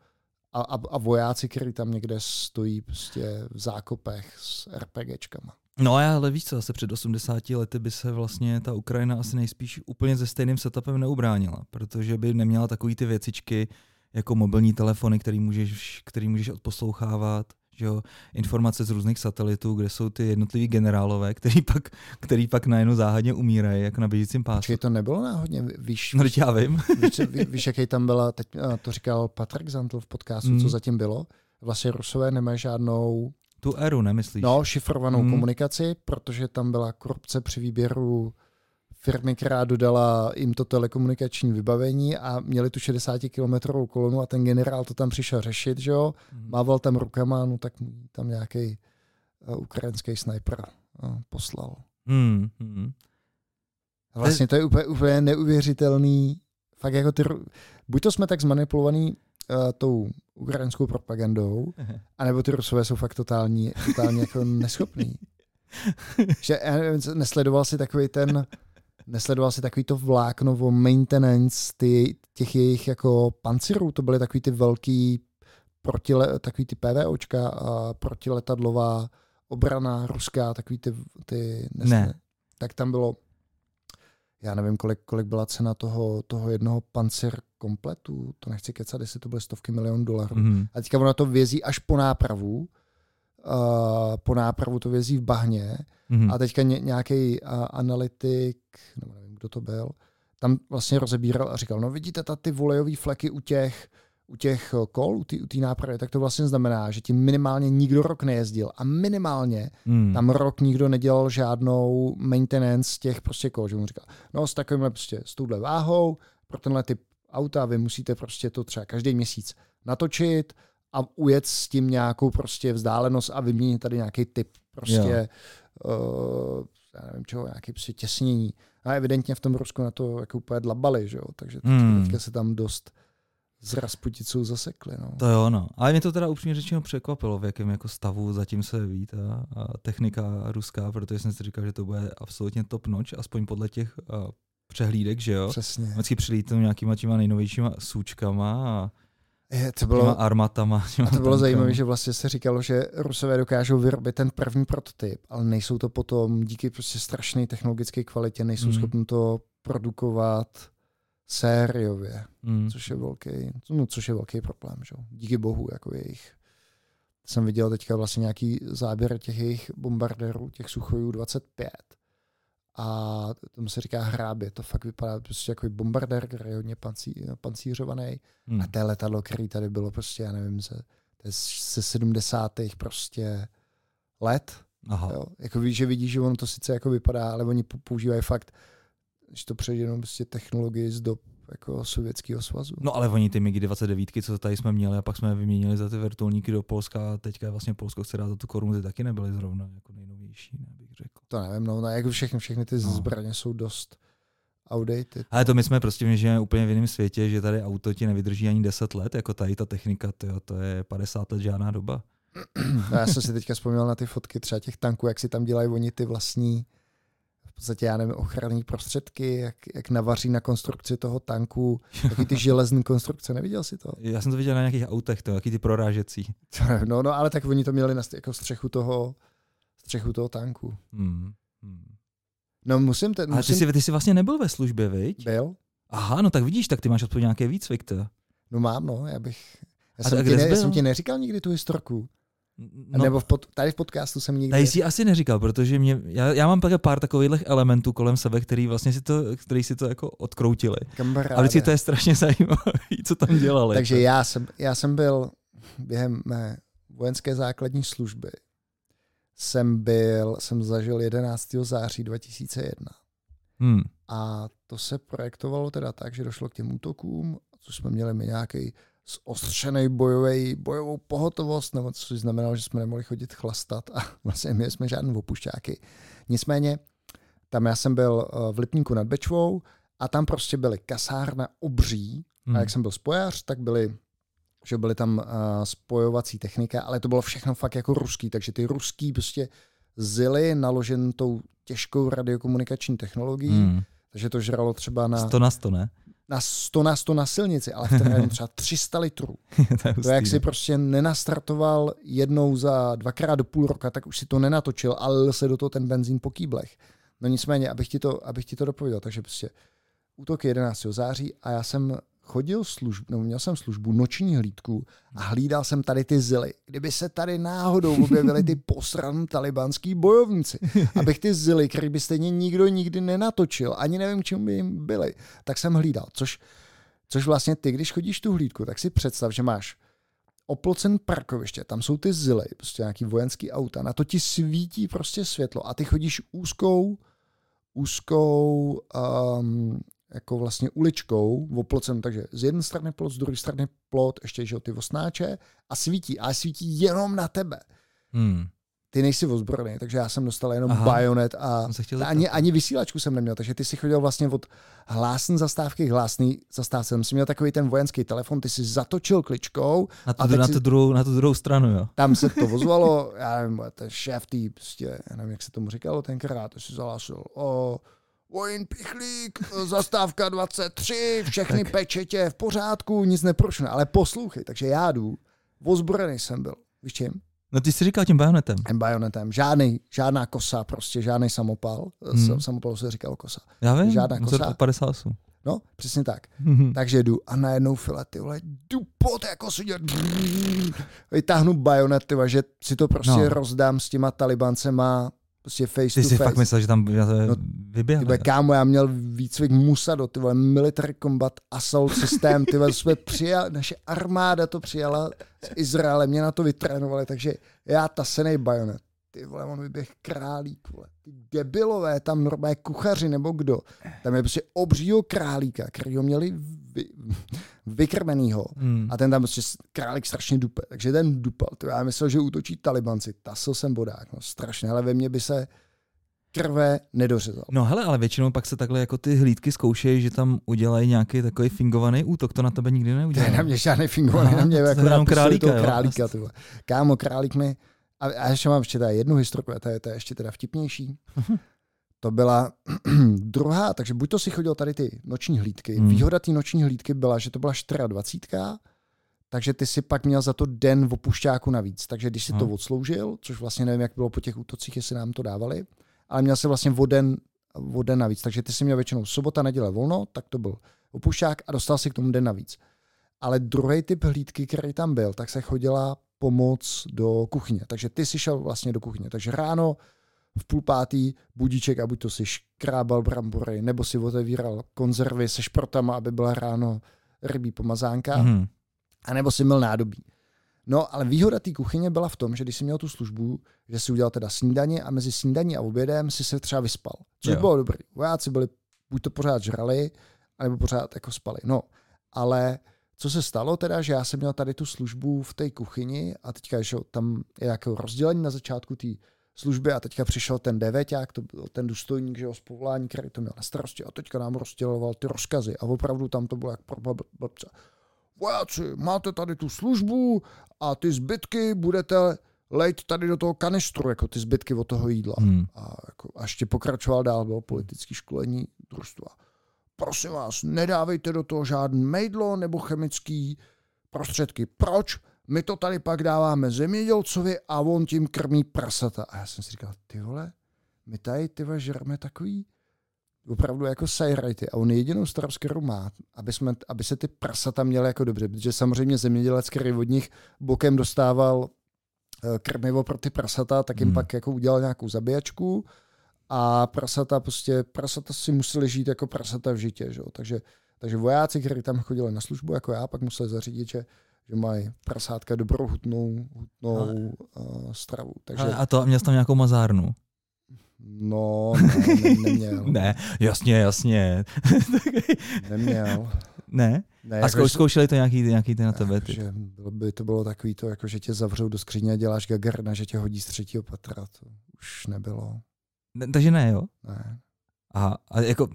A, a, a vojáci, kteří tam někde stojí prostě v zákopech s RPGčkama. No ale víš co, zase před 80 lety by se vlastně ta Ukrajina asi nejspíš úplně se stejným setupem neubránila, protože by neměla takový ty věcičky jako mobilní telefony, který můžeš, který můžeš odposlouchávat, že jo, informace z různých satelitů, kde jsou ty jednotliví generálové, který pak, který pak najednou záhadně umírají, jako na běžícím pásu. Čiže to nebylo náhodně, víš? No, já vím. Víš, ví, víš jaký tam byla, teď to říkal Patrik Zantl v podcastu, mm. co zatím bylo? Vlastně Rusové nemají žádnou tu eru, nemyslíš? No, šifrovanou hmm. komunikaci, protože tam byla korupce při výběru firmy, která dodala jim to telekomunikační vybavení a měli tu 60 kilometrovou kolonu a ten generál to tam přišel řešit, že jo, hmm. mával tam rukama, no tak tam nějaký uh, ukrajinský sniper uh, poslal. Hmm. Hmm. Vlastně to je úplně, úplně neuvěřitelný, fakt jako ty, buď to jsme tak zmanipulovaný uh, tou ukrajinskou propagandou, anebo ty Rusové jsou fakt totální, totální jako neschopný. že já nevím, nesledoval si takový ten, nesledoval si takový to vláknovo maintenance ty, těch jejich jako pancirů, to byly takový ty velký protile, takový ty PVOčka a protiletadlová obrana ruská, takový ty, ty ne. tak tam bylo já nevím, kolik, kolik byla cena toho, toho jednoho pancir kompletu, to nechci kecat, jestli to byly stovky milionů dolarů. Mm-hmm. A teďka ono to vězí až po nápravu, uh, po nápravu to vězí v bahně mm-hmm. a teďka ně, nějaký uh, analytik, nebo nevím, kdo to byl, tam vlastně rozebíral a říkal, no vidíte ta ty volejové fleky u těch, u těch eh, kol, u té u nápravy, tak to vlastně znamená, že tím minimálně nikdo rok nejezdil a minimálně hmm. tam rok nikdo nedělal žádnou maintenance těch prostě kol, že mu říkal, no s takovýmhle prostě, s touhle váhou, pro tenhle typ auta vy musíte prostě to třeba každý měsíc natočit a ujet s tím nějakou prostě vzdálenost a vyměnit tady nějaký typ prostě uh, já nevím čeho, nějaký prostě těsnění. A evidentně v tom Rusku na to jako úplně dlabali, že jo? takže hmm. teďka se tam dost s Rasputicou zasekli. No. To jo, no. Ale mě to teda upřímně řečeno překvapilo, v jakém jako stavu zatím se ví ta technika ruská, protože jsem si říkal, že to bude absolutně top noč, aspoň podle těch a, přehlídek, že jo? Přesně. Vždycky přilítají nějakýma těma nejnovějšíma sůčkama a je, to bylo, těma armatama. Těma a to bylo zajímavé, že vlastně se říkalo, že Rusové dokážou vyrobit ten první prototyp, ale nejsou to potom díky prostě strašné technologické kvalitě, nejsou mm. schopni to produkovat sériově, mm. což je velký, no, což je velký problém, že? díky bohu, jako jejich. Jsem viděl teďka vlastně nějaký záběr těch jejich bombardérů, těch Suchojů 25 a tomu se říká hrábě, to fakt vypadá prostě jako bombardér, který je hodně pancí, pancířovaný mm. a to letadlo, který tady bylo prostě, já nevím, ze, ze 70. prostě let, Aha. Jo? Jako víš, že vidíš, že ono to sice jako vypadá, ale oni používají fakt když to přejde jenom prostě technologii z dob jako Sovětského svazu. No ale oni ty MiG 29, co tady jsme měli a pak jsme je vyměnili za ty vrtulníky do Polska a teďka vlastně Polsko chce dát za tu korunu, ty taky nebyly zrovna jako nejnovější, ne, bych řekl. To nevím, no, no jako všechny, všechny ty no. zbraně jsou dost outdated. Ale to my jsme prostě žijeme úplně v jiném světě, že tady auto ti nevydrží ani 10 let, jako tady ta technika, tyjo, to je 50 let žádná doba. No, já jsem si teďka vzpomněl na ty fotky třeba těch tanků, jak si tam dělají oni ty vlastní podstatě, já nevím, ochranné prostředky, jak, jak navaří na konstrukci toho tanku, taky ty železné konstrukce, neviděl jsi to? Já jsem to viděl na nějakých autech, to, jaký ty prorážecí. No, no, ale tak oni to měli na jako střechu toho, střechu toho tanku. Hmm. No musím... Te, ale musím... ty, jsi, ty jsi vlastně nebyl ve službě, viď? Byl. Aha, no tak vidíš, tak ty máš aspoň nějaký výcvik, to. No mám, no, já bych... Já, jsem, ti, ne, já jsem ti neříkal nikdy tu historku. No, Nebo v pod, tady v podcastu jsem nikdy... Tady jsi asi neříkal, protože mě, já, já mám také pár takových elementů kolem sebe, který vlastně si to, který si to jako odkroutili. Kamaráde. A vždycky to je strašně zajímavé, co tam dělali. Takže já jsem, já jsem byl během mé vojenské základní služby, jsem byl, jsem zažil 11. září 2001. Hmm. A to se projektovalo teda tak, že došlo k těm útokům, což jsme měli my nějaký zostřený bojový, bojovou pohotovost, nebo což znamenalo, že jsme nemohli chodit chlastat a vlastně my jsme žádný opušťáky. Nicméně, tam já jsem byl eh, v Lipníku nad Bečvou a tam prostě byly kasárna obří hmm. a jak jsem byl spojař, tak byly že byly tam uh, spojovací technika, ale to bylo všechno fakt jako ruský, takže ty ruský prostě zily naložen tou těžkou radiokomunikační technologií, hmm. takže to žralo třeba na... 100 na 100, ne? Na 100 na 100 na silnici, ale v terénu třeba 300 litrů. to, hustý, to jak si prostě nenastartoval jednou za dvakrát do půl roka, tak už si to nenatočil, ale se do toho ten benzín po kýblech. No nicméně, abych ti to, abych ti to dopověděl, takže prostě útok 11. září a já jsem chodil službu, no měl jsem službu noční hlídku a hlídal jsem tady ty zily. Kdyby se tady náhodou objevili ty posran talibanský bojovníci, abych ty zily, které by stejně nikdo nikdy nenatočil, ani nevím, čemu by jim byly, tak jsem hlídal. Což, což vlastně ty, když chodíš tu hlídku, tak si představ, že máš oplocen parkoviště, tam jsou ty zily, prostě nějaký vojenský auta, na to ti svítí prostě světlo a ty chodíš úzkou, úzkou um, jako vlastně uličkou oplocen, takže z jedné strany plot, z druhé strany plot, ještě že ty osnáče a svítí, ale svítí jenom na tebe. Hmm. Ty nejsi ozbrojený, takže já jsem dostal jenom Aha. bajonet a ani, ani vysílačku jsem neměl, takže ty si chodil vlastně od hlásný zastávky k hlásný zastávce. Jsem si měl takový ten vojenský telefon, ty si zatočil kličkou. Na tu, a na, si, tu druhou, na tu druhou stranu, jo. Tam se to ozvalo, já nevím, ten šéf tý, prostě, já nevím, jak se tomu říkalo tenkrát, to si zalásil, o, Vojen Pichlík, zastávka 23, všechny tak. pečetě v pořádku, nic neprošne, ale poslouchej, takže já jdu, ozbrojený jsem byl, víš čím? No ty jsi říkal tím bajonetem. Tím bajonetem, žádný, žádná kosa, prostě žádný samopal, hmm. samopal se říkal kosa. Já vím, žádná kosa. 58. No, přesně tak. Mm-hmm. Takže jdu a najednou file, ty vole, jdu pot, jako si dělat, vytáhnu bajonet, ty že si to prostě no. rozdám s těma talibancema Prostě face Ty to jsi face. fakt myslel, že tam no, vyběhl. Tyhle, kámo, já měl výcvik Musado, ty vole, Military Combat Assault System, ty vole, jsme přijali, naše armáda to přijala z Izraele, mě na to vytrénovali, takže já tasenej bajonet. Ty vole, on vyběh králík, vole. Ty debilové, tam normálně kuchaři nebo kdo. Tam je prostě obřího králíka, který ho měli vy, vykrmenýho hmm. a ten tam prostě králík strašně dupe. Takže ten dupal. To já myslel, že útočí talibanci. Tasil jsem bodák. No, strašně, ale ve mně by se krve nedořezal. No hele, ale většinou pak se takhle jako ty hlídky zkoušejí, že tam udělají nějaký takový fingovaný útok, to na tebe nikdy neudělá. To je na mě žádný fingovaný, Aha, na mě jako na králíka, králíka. Ty Kámo, králík mi, a, a ještě mám ještě jednu historku, a to je, to je ještě teda vtipnější. To byla druhá, takže buď to si chodil tady ty noční hlídky. Hmm. Výhoda té noční hlídky byla, že to byla 24, takže ty si pak měl za to den v opušťáku navíc. Takže když si hmm. to odsloužil, což vlastně nevím, jak bylo po těch útocích, jestli nám to dávali, ale měl si vlastně o den, o den navíc. Takže ty si měl většinou sobota, neděle volno, tak to byl opušťák a dostal si k tomu den navíc. Ale druhý typ hlídky, který tam byl, tak se chodila pomoc do kuchyně. Takže ty si šel vlastně do kuchyně. Takže ráno v půl pátý budíček a buď to si škrábal brambory, nebo si otevíral konzervy se šprotama, aby byla ráno rybí pomazánka, mm. a nebo si měl nádobí. No, ale výhoda té kuchyně byla v tom, že když jsi měl tu službu, že si udělal teda snídaně a mezi snídaní a obědem si se třeba vyspal. Což jo. bylo dobrý. Vojáci byli buď to pořád žrali, nebo pořád jako spali. No, ale co se stalo teda, že já jsem měl tady tu službu v té kuchyni a teďka, že tam je jako rozdělení na začátku té služby a teďka přišel ten devěťák, to byl ten důstojník, že jo, z povolání, který to měl na starosti a teďka nám rozděloval ty rozkazy a opravdu tam to bylo jak pro blbce. Vojáci, máte tady tu službu a ty zbytky budete lejt tady do toho kanistru, jako ty zbytky od toho jídla. Hmm. A, jako, a ještě pokračoval dál, bylo politický školení družstva. Prosím vás, nedávejte do toho žádný mejdlo nebo chemický prostředky. Proč? My to tady pak dáváme zemědělcovi a on tím krmí prasata. A já jsem si říkal, ty vole, my tady ty vole, žereme takový opravdu jako sajrajty. A on jedinou starost, kterou má, aby, jsme, aby se ty prasata měly jako dobře, protože samozřejmě zemědělec, který od nich bokem dostával eh, krmivo pro ty prasata, tak jim Hmm. pak jako udělal nějakou zabíjačku a prasata prostě, prasata si museli žít jako prasata v žitě, že? jo. Takže, takže vojáci, kteří tam chodili na službu jako já, pak museli zařídit, že, že mají prasátka dobrou hutnou, hutnou uh, stravu. Takže, Ale a to, měl jsi tam nějakou mazárnu? no, ne, ne, neměl. Ne, jasně, jasně. Neměl. ne? Ne, A jako, zkou, že- zkoušeli to nějaký, nějaký ty na tebe? Ty. Že bylo by to bylo takový to, jako že tě zavřou do skříně a děláš gagarna, že tě hodí z třetího patra. To už nebylo. Ne, takže ne, jo? Ne. Aha, a jako,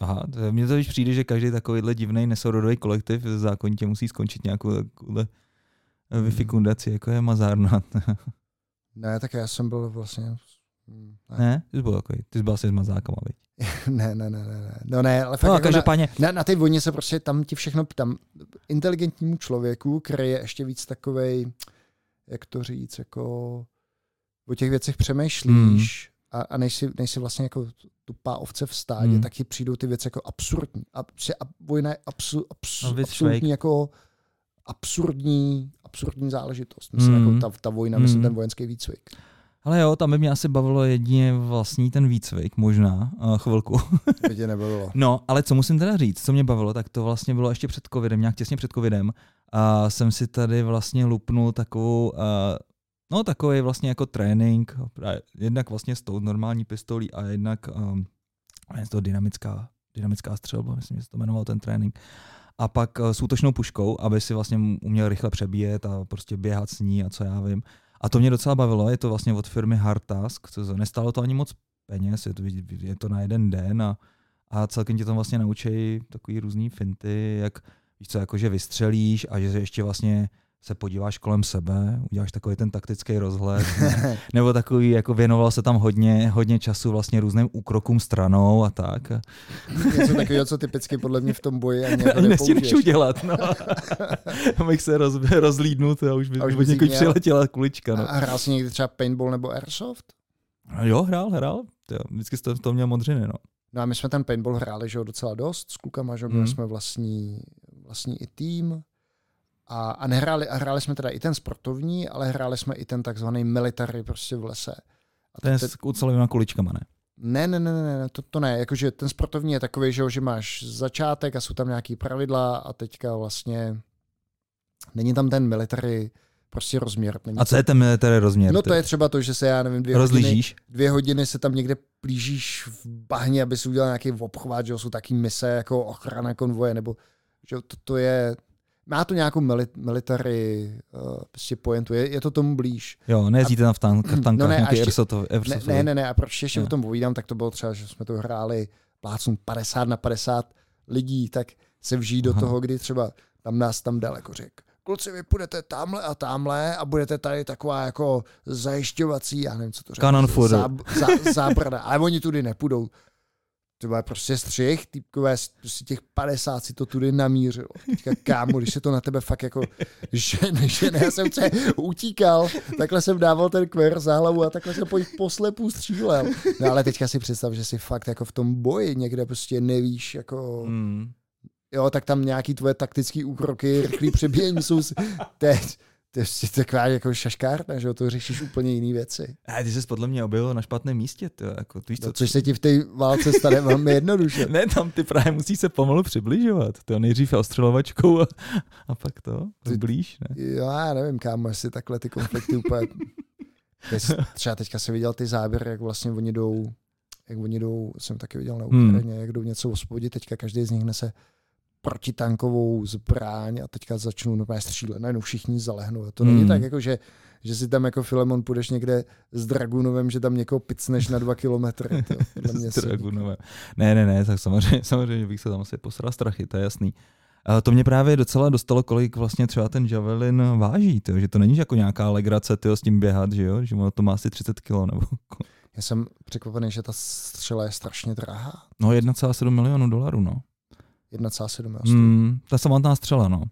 aha, to- mně to už přijde, že každý takovýhle divný nesourodový kolektiv zákonitě musí skončit nějakou takovouhle Hmm. wi kundaci, jako je mazárna. ne, tak já jsem byl vlastně... hm, Ne, ne? Ty jsi byl takový, ty jsi byl asi s mazákama, viď? ne, ne, ne, ne, ne. No ne, ale fakt No jako na, každopádně, na, na té vojně se prostě tam ti všechno, tam inteligentnímu člověku, který je ještě víc takovej, jak to říct, jako o těch věcech přemýšlíš a, a nejsi, nejsi vlastně jako tupá ovce v stádě, Hmm. tak ti přijdou ty věci jako absurdní. A, a vojna je absu, absu, No, with absolutní fake. jako absurdní, absurdní záležitost. Myslím, Hmm. jako ta, ta vojna, myslím, Hmm. ten vojenský výcvik. ale jo, tam by mě asi bavilo jedině vlastní ten výcvik, možná, uh, chvilku. By tě nebavilo. No, ale co musím teda říct, co mě bavilo, tak to vlastně bylo ještě před covidem, nějak těsně před covidem. A jsem si tady vlastně lupnul takovou, uh, no takový vlastně jako trénink, jednak vlastně s tou normální pistolí a jednak um, je to dynamická, dynamická střelba, myslím, že se to jmenoval ten trénink. A pak uh, s útočnou puškou, aby si vlastně uměl rychle přebíjet a prostě běhat s ní a co já vím. A to mě docela bavilo, je to vlastně od firmy Hard Task, co nestalo to ani moc peněz, je to, je to na jeden den a a celkem tě tam vlastně naučí takový různý finty, jak víš co, jako že vystřelíš a že ještě vlastně se podíváš kolem sebe, uděláš takový ten taktický rozhled, nebo takový, jako věnoval se tam hodně, hodně času vlastně různým úkrokům stranou a tak. Něco takového, co typicky podle mě v tom boji ani jako nepoužiješ. udělat, no. Abych se roz, rozlídnul a už by, A už by někud měl. přiletěla kulička. No. A hrál jsi někdy třeba paintball nebo airsoft? Jo, hrál, hrál. Jo, vždycky jsi to, měl modřiny, no. No a my jsme ten paintball hráli že jo, docela dost s klukama, že jo, měli Mm. jsme vlastní, vlastní i tým. A, a nehráli, a hráli jsme teda i ten sportovní, ale hráli jsme i ten takzvaný military prostě v lese. A Ten je te- s ucelenýma kuličkama, ne? ne, ne, ne, ne, ne, to, to ne, jakože ten sportovní je takový, že, že máš začátek a jsou tam nějaký pravidla a teďka vlastně není tam ten military prostě rozměr. Není A co je ten military rozměr? No to je třeba to, že se, já nevím, dvě hodiny, Rozlížíš? dvě hodiny se tam někde plížíš v bahně, aby si udělal nějaký obchvat, že jsou taky mise jako ochrana konvoje, nebo že to, to je, má to nějakou mili, military uh, prostě pointu, je, je to tomu blíž. Jo, nejezdíte tam v, tank, v tankách, No no ne, ne, nějaký ještě- airsoftov, Ne, ne, ne, ne, a proč ještě Jo. o tom povídám, tak to bylo třeba, že jsme to hráli plácům 50 na 50 lidí, tak se vžít do toho, kdy třeba tam nás tam daleko řek. Kluci, vy půjdete tamhle a tamhle a budete tady taková jako zajišťovací, já nevím, co to. Cannon fodder. Zá, zá, zábrana, ale oni tudy nepůjdou. To bude prostě střih, týpkové, prostě těch 50 si to tudy namířilo. Teďka kámo, když se to na tebe fakt jako žene, žene, já jsem se utíkal, takhle jsem dával ten kver za hlavu a takhle jsem po jich poslepu střílel. No ale teďka si představ, že si fakt jako v tom boji někde prostě nevíš, jako, Mm. jo, tak tam nějaký tvoje taktický úkroky, rychlý přebíjení jsou, teď, to je prostě taková jako šaškárna, že to řešíš úplně jiné věci. A ty jsi podle mě objevil na špatném místě, to, jako, víš co, No, což se ti v té válce stane velmi jednoduše. Ne, tam ty právě musí se pomalu přibližovat. To nejdřív ostřelovačkou a, a pak to, Ty- ty... blíž, ne? Jo, já nevím, kámo, jestli takhle ty konflikty úplně... Teď Třeba teďka jsem viděl ty záběry, jak vlastně oni jdou, jak oni jdou, jsem taky viděl na Hmm. Ukrajině, jak jdou něco osvobodit, teďka každý z nich nese protitankovou zbraň a teďka začnou normálně střílet, najednou všichni zalehnou. A to není Hmm. tak, jako že, že si tam jako Filemon půjdeš někde s Dragunovem, že tam někoho picneš na dva kilometry. S Dragunové. Ne, ne, ne, tak samozřejmě, samozřejmě bych se tam asi posral strachy, to je jasný. A to mě právě docela dostalo, kolik vlastně třeba ten javelin váží, tyjo, že to není jako nějaká legrace tyjo, s tím běhat, že jo, že ono to má asi 30 kg nebo... Já jsem překvapený, že ta střela je strašně drahá. No 1,7 milionů dolarů, no. 1,7 jo. Mm, ta samotná střela, no.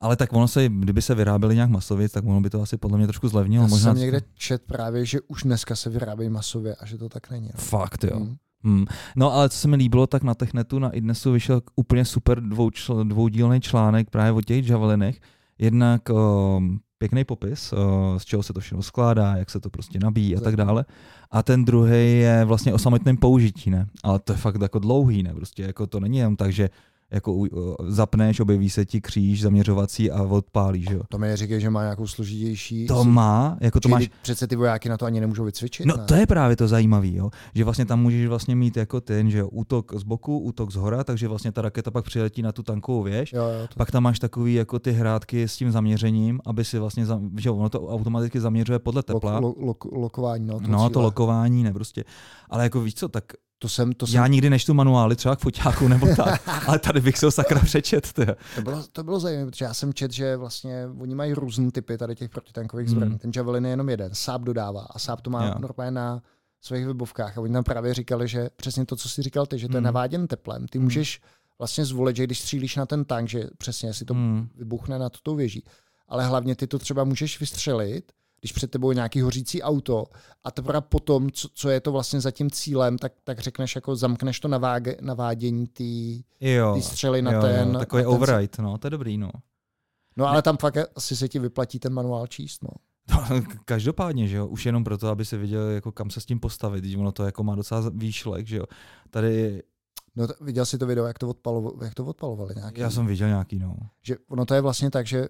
Ale tak ono se, kdyby se vyráběly nějak masově, tak ono by to asi podle mě trošku zlevnilo. Já Možná jsem někde čet právě, že už dneska se vyrábějí masově a že to tak není. No. Fakt, jo. Mm. Hmm. No ale co se mi líbilo, tak na Technetu, na Idnesu vyšel úplně super dvoučl, dvoudílný článek právě o těch javelinech. Jednak o, pěkný popis, o, z čeho se to všechno skládá, jak se to prostě nabíjí a tak dále. A ten druhý je vlastně o samotném použití, ne? Ale to je fakt jako dlouhý, ne? Prostě jako to není jenom tak, že jako zapneš, objeví se ti kříž zaměřovací a odpálíš, jo. To mi říkají, že má nějakou složitější... To má, jako to máš, Přece ty vojáky na to ani nemůžou vycvičit. No ne? to je právě to zajímavé, jo? že vlastně tam můžeš vlastně mít jako ten, že jo, útok z boku, útok z hora, takže vlastně ta raketa pak přiletí na tu tankovou věž. Jo, jo, to... Pak tam máš takový jako ty hrátky s tím zaměřením, aby si vlastně, za, že jo, ono to automaticky zaměřuje podle tepla. Lo, lo, lo, lokování, no. no, to cíle. lokování, ne prostě. Ale jako víš co, tak To jsem, to jsem, já nikdy nečtu manuály třeba k foťáku nebo tak, ale tady bych se ho sakra přečet. To, bylo, to bylo zajímavé, protože já jsem čet, že vlastně oni mají různé typy tady těch protitankových Hmm. zbraní. Ten Javelin je jenom jeden, Saab dodává a Saab to má Jo. normálně na svých webovkách a oni tam právě říkali, že přesně to, co jsi říkal ty, že to je Hmm. naváděn teplem. Ty Hmm. můžeš vlastně zvolit, že když střílíš na ten tank, že přesně si to Hmm. vybuchne na tuto věží. Ale hlavně ty to třeba můžeš vystřelit, když před tebou je nějaký hořící auto a teprve potom, co, co je to vlastně za tím cílem, tak, tak řekneš, jako zamkneš to naváge, navádění ty, střely na jo, ten... jo, takový na ten, override, no, to je dobrý, no. No ale tam fakt asi se ti vyplatí ten manuál číst, no. No, každopádně, že jo, už jenom proto, aby se viděl, jako kam se s tím postavit, když ono to jako má docela výšlek, že jo. Tady, No, viděl jsi to video, jak to, odpalo, jak to odpalovali nějaký? já jsem viděl nějaký, no. Že ono to je vlastně tak, že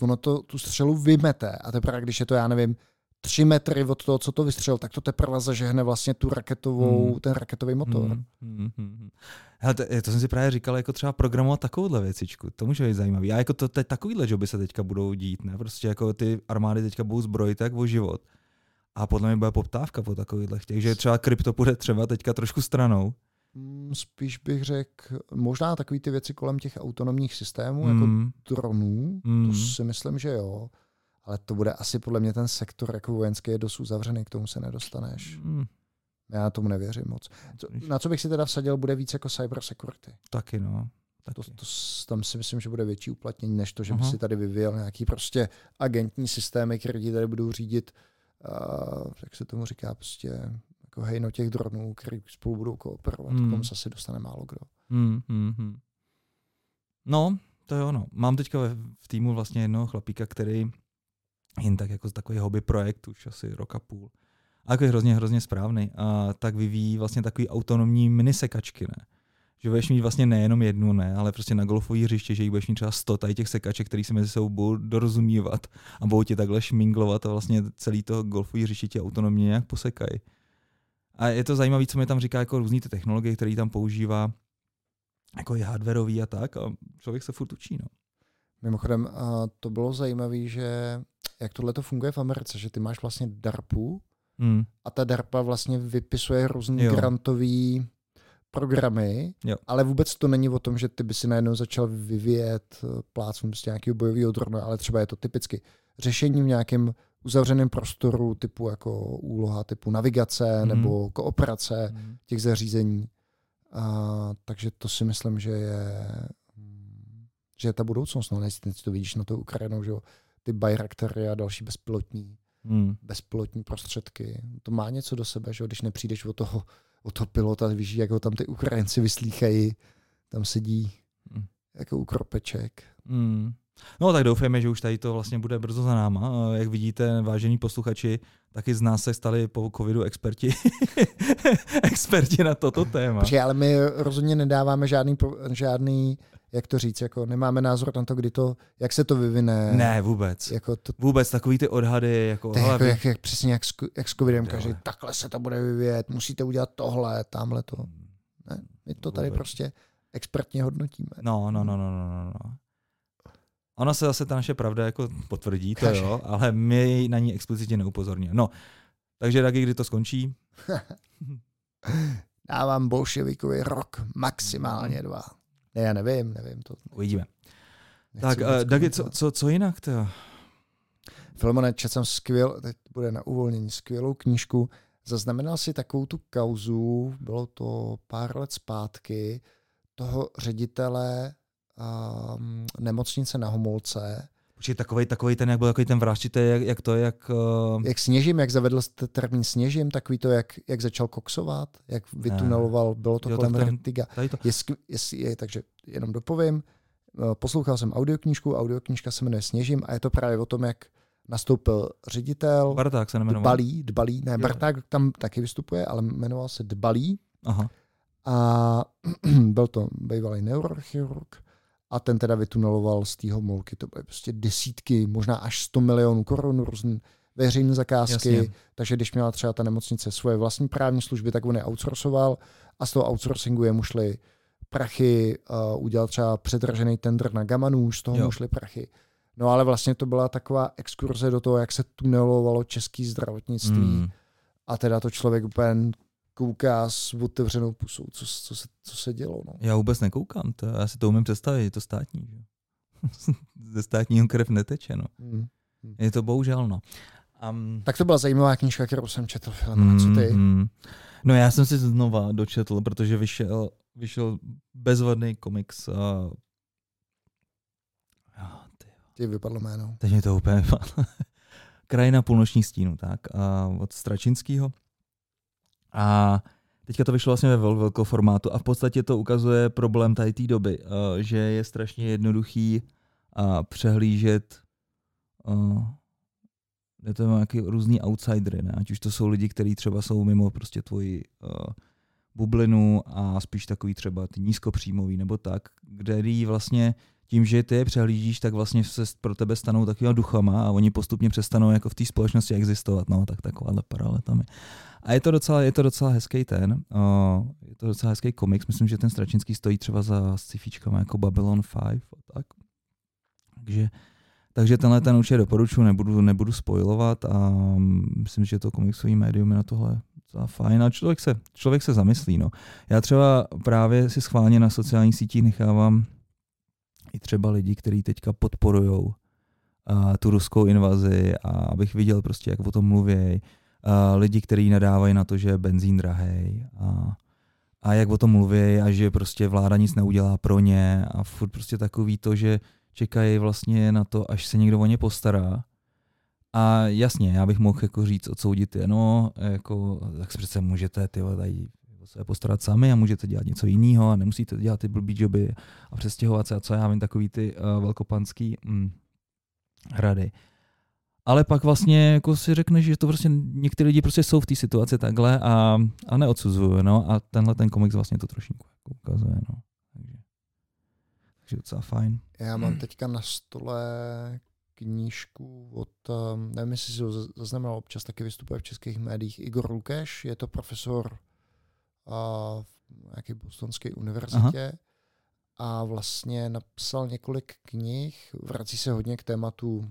ono to tu střelu vymete a teprve, když je to, já nevím, tři metry od toho, co to vystřelil, tak to teprve zažehne vlastně tu raketovou, Hmm. ten raketový motor. Hmm, hmm, hmm. Hele, to, to, jsem si právě říkal, jako třeba programovat takovouhle věcičku, to může být zajímavý. A jako to, teď takovýhle joby se teďka budou dít, ne? Prostě jako ty armády teďka budou zbrojit jak o život. A podle mě bude poptávka po takovýchhle těch, že třeba krypto půjde třeba teďka trošku stranou. Mm, Spíš bych řekl, možná takový ty věci kolem těch autonomních systémů, jako Hmm, dronů, hmm. to si myslím, že jo. Ale to bude asi podle mě ten sektor jako vojenský je dost uzavřený, k tomu se nedostaneš. Hmm, Já tomu nevěřím moc. Co, na co bych si teda vsadil, bude víc jako cyber security. taky no. To, Taky. to, s- tam si myslím, že bude větší uplatnění, než to, že by Aha. si tady vyvíjel nějaký prostě agentní systémy, které tady budou řídit, uh, jak se tomu říká, prostě jako hejno těch dronů, který spolu budou kooperovat. Hmm. Hmm. Tomu se asi dostane málo kdo. Hmm, hmm, hmm. No, to jo, no. Mám teďka v týmu vlastně jednoho chlapíka, který jen tak jako takový hobby projekt, už asi rok a půl. A jako je hrozně, hrozně správný. A tak vyvíjí vlastně takový autonomní minisekačky, ne? Že budeš mít vlastně nejenom jednu, ne, ale prostě na golfový hřiště, že jich budeš mít třeba 100 tady těch sekaček, který se mezi sebou budou dorozumívat a budou ti takhle šminglovat a vlastně celý to golfový hřiště ti autonomně nějak posekají. A je to zajímavé, co mi tam říká jako různý ty technologie, které tam používá, jako je hardwareový a tak a člověk se furt učí, no. Mimochodem, a to bylo zajímavé, že jak tohle to funguje v Americe, že ty máš vlastně DARPu Hmm. a ta DARPA vlastně vypisuje různé grantové programy, Jo. ale vůbec to není o tom, že ty by si najednou začal vyvíjet eh, plácnu prostě nějakého bojového drona, ale třeba je to typicky řešení v nějakém uzavřeném prostoru typu jako úloha typu navigace Mhm. nebo kooperace Hmm. těch zařízení. A, takže to si myslím, že je, mm, že je ta budoucnost. No, nejsi, to vidíš na to Ukrajinou, že jo, ty Bayraktary a další bezpilotní, Hmm. bezpilotní prostředky. To má něco do sebe, že jo, když nepřijdeš od toho, od toho pilota, víš, jak ho tam ty Ukrajinci vyslýchají, tam sedí Hmm. jako u kropeček. Hmm. No tak doufejme, že už tady to vlastně bude brzo za náma. A Jak vidíte, vážení posluchači, taky z nás se stali po covidu experti, experti na toto téma. Protože, ale my rozhodně nedáváme žádný, žádný, jak to říct, jako nemáme názor na to, kdy to, jak se to vyvine. Ne, vůbec. Jako to, Vůbec takový ty odhady, jako, To jako, jak, jak, přesně jak s, jak s covidem, každý, takhle se to bude vyvíjet, musíte udělat tohle, tamhle to. Ne, my to tady Vůbec. prostě expertně hodnotíme. No, no, no, no, no, no, no. Ono se zase ta naše pravda jako potvrdí, to jo, ale my na ní explicitně neupozorňujeme. No, takže taky, kdy to skončí, Dávám bolševikovi rok, maximálně dva. Ne, já nevím, nevím. To Uvidíme. Tak, uh, Dagi, co, co, co jinak? To? Filmone, četl jsem skvěl, teď bude na uvolnění, skvělou knížku. Zaznamenal si takovou tu kauzu, bylo to pár let zpátky, toho ředitele um, nemocnice na Homolce. Počkej, takový, takový ten, jak byl takový ten vražditý, jak, jak to, jak... Uh... Jak sněžím, jak zavedl termín sněžím, takový to, jak, jak začal koksovat, jak vytuneloval, bylo to jo, kolem Vertiga. Je, je, je, takže jenom dopovím, eh, poslouchal jsem audioknížku, audioknížka se jmenuje Sněžím a je to právě o tom, jak nastoupil ředitel. Barták se nemenoval. Dbalý, Dbalý, ne, jo. Barták tam taky vystupuje, ale jmenoval se Dbalý. Aha. A byl to bývalý neurochirurg a ten teda vytuneloval z té molky. To byly prostě desítky, možná až 100 milionů korun různé veřejné zakázky. Jasně. Takže když měla třeba ta nemocnice svoje vlastní právní služby, tak on je outsourcoval a z toho outsourcingu jemu šly prachy, uh, udělal třeba předražený tender na Gamanu, z toho jo. mu šly prachy. No ale vlastně to byla taková exkurze do toho, jak se tunelovalo český zdravotnictví. Mm. A teda to člověk úplně kouká s otevřenou pusou, co, co, se, co se dělo. No. Já vůbec nekoukám, to, já si to umím představit, je to státní. Že? Ze státního krev neteče. No. Mm. Je to bohužel. No. Um, tak to byla zajímavá knížka, kterou jsem četl. Film. Co ty? Mm, no já jsem si znova dočetl, protože vyšel, vyšel bezvadný komiks uh, Ti vypadlo jméno. Teď mi to úplně vypadlo. Krajina půlnočních stínů, tak, a od Stračinského. A teďka to vyšlo vlastně ve vel, velkou formátu a v podstatě to ukazuje problém tady té doby, uh, že je strašně jednoduchý uh, přehlížet uh, je to nějaký různý outsidery, ne? ať už to jsou lidi, kteří třeba jsou mimo prostě tvoji uh, bublinu a spíš takový třeba ty nízkopříjmový nebo tak, který vlastně tím, že ty je přehlížíš, tak vlastně se pro tebe stanou takovýma duchama a oni postupně přestanou jako v té společnosti existovat. No, tak takováhle paralela tam je. A je to docela, je to docela hezký ten, uh, je to docela hezký komiks. Myslím, že ten Stračinský stojí třeba za sci jako Babylon 5 a tak. Takže, takže tenhle ten určitě doporučuji, nebudu, nebudu spojovat a myslím, že to komiksový médium je na tohle docela fajn a člověk se, člověk se zamyslí. No. Já třeba právě si schválně na sociálních sítích nechávám i třeba lidi, kteří teďka podporují uh, tu ruskou invazi a abych viděl prostě, jak o tom mluví. Uh, lidi, kteří nadávají na to, že je benzín drahý a, a jak o tom mluví a že prostě vláda nic neudělá pro ně a furt prostě takový to, že čekají vlastně na to, až se někdo o ně postará. A jasně, já bych mohl jako říct, odsoudit je, no, jako, tak přece můžete ty tady se postarat sami a můžete dělat něco jiného a nemusíte dělat ty blbý joby a přestěhovat se a co já vím, takový ty uh, velkopanský mm, hrady. Ale pak vlastně jako si řekneš, že to prostě někteří lidi prostě jsou v té situaci takhle a, a neodsuzují, no a tenhle ten komiks vlastně to trošku jako ukazuje, no. Takže, takže docela fajn. Já mám teďka na stole knížku od, um, nevím, jestli si ho zaznamenal, občas taky vystupuje v českých médiích, Igor Lukeš, je to profesor v nějaké bostonské univerzitě Aha. a vlastně napsal několik knih, vrací se hodně k tématu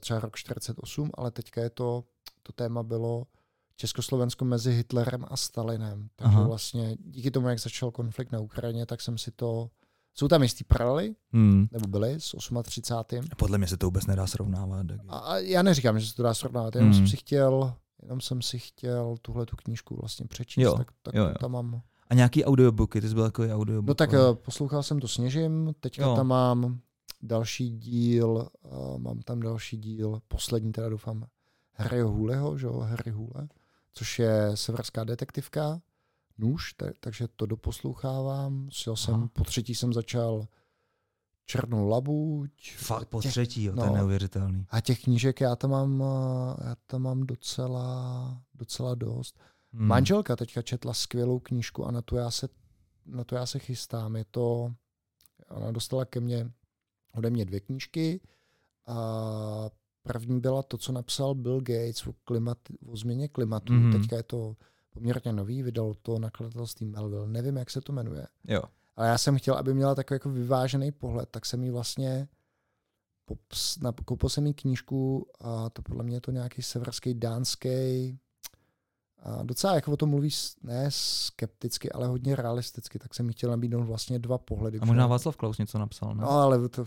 třeba rok 48, ale teďka je to, to téma bylo Československo mezi Hitlerem a Stalinem. Takže Aha. vlastně díky tomu, jak začal konflikt na Ukrajině, tak jsem si to jsou tam jistý paralely, hmm. nebo byly s 38. Podle mě se to vůbec nedá srovnávat. A, a já neříkám, že se to dá srovnávat, jenom hmm. jsem si chtěl jenom jsem si chtěl tuhle tu knížku vlastně přečíst, jo, tak, tak jo, jo. tam mám. A nějaký audiobooky, ty jsi byl takový audiobook? No tak ale... Eh, poslouchal jsem to Sněžím, teďka jo. tam mám další díl, uh, mám tam další díl, poslední teda doufám, Harryho Huleho, že jo, Harry Hule, což je severská detektivka, nůž, tak, takže to doposlouchávám. Šel jsem, po třetí jsem začal Černou labuť. Fakt po těch, třetí, jo, no, to je no. neuvěřitelný. A těch knížek já tam mám, eh, já tam mám docela, docela dost. Hmm. Manželka teďka četla skvělou knížku a na to já se, na to já se chystám. Je to, ona dostala ke mně ode mě dvě knížky a první byla to, co napsal Bill Gates o, klimat, o změně klimatu. Hmm. Teďka je to poměrně nový, vydal to nakladatelství Melville. Nevím, jak se to jmenuje. Jo. Ale já jsem chtěl, aby měla takový jako vyvážený pohled, tak jsem jí vlastně pops, na, koupil jsem jí knížku a to podle mě je to nějaký severský dánský a docela jako o tom mluví ne skepticky, ale hodně realisticky, tak jsem mi chtěl nabídnout vlastně dva pohledy. A možná Václav Klaus něco napsal, ne? No, ale to...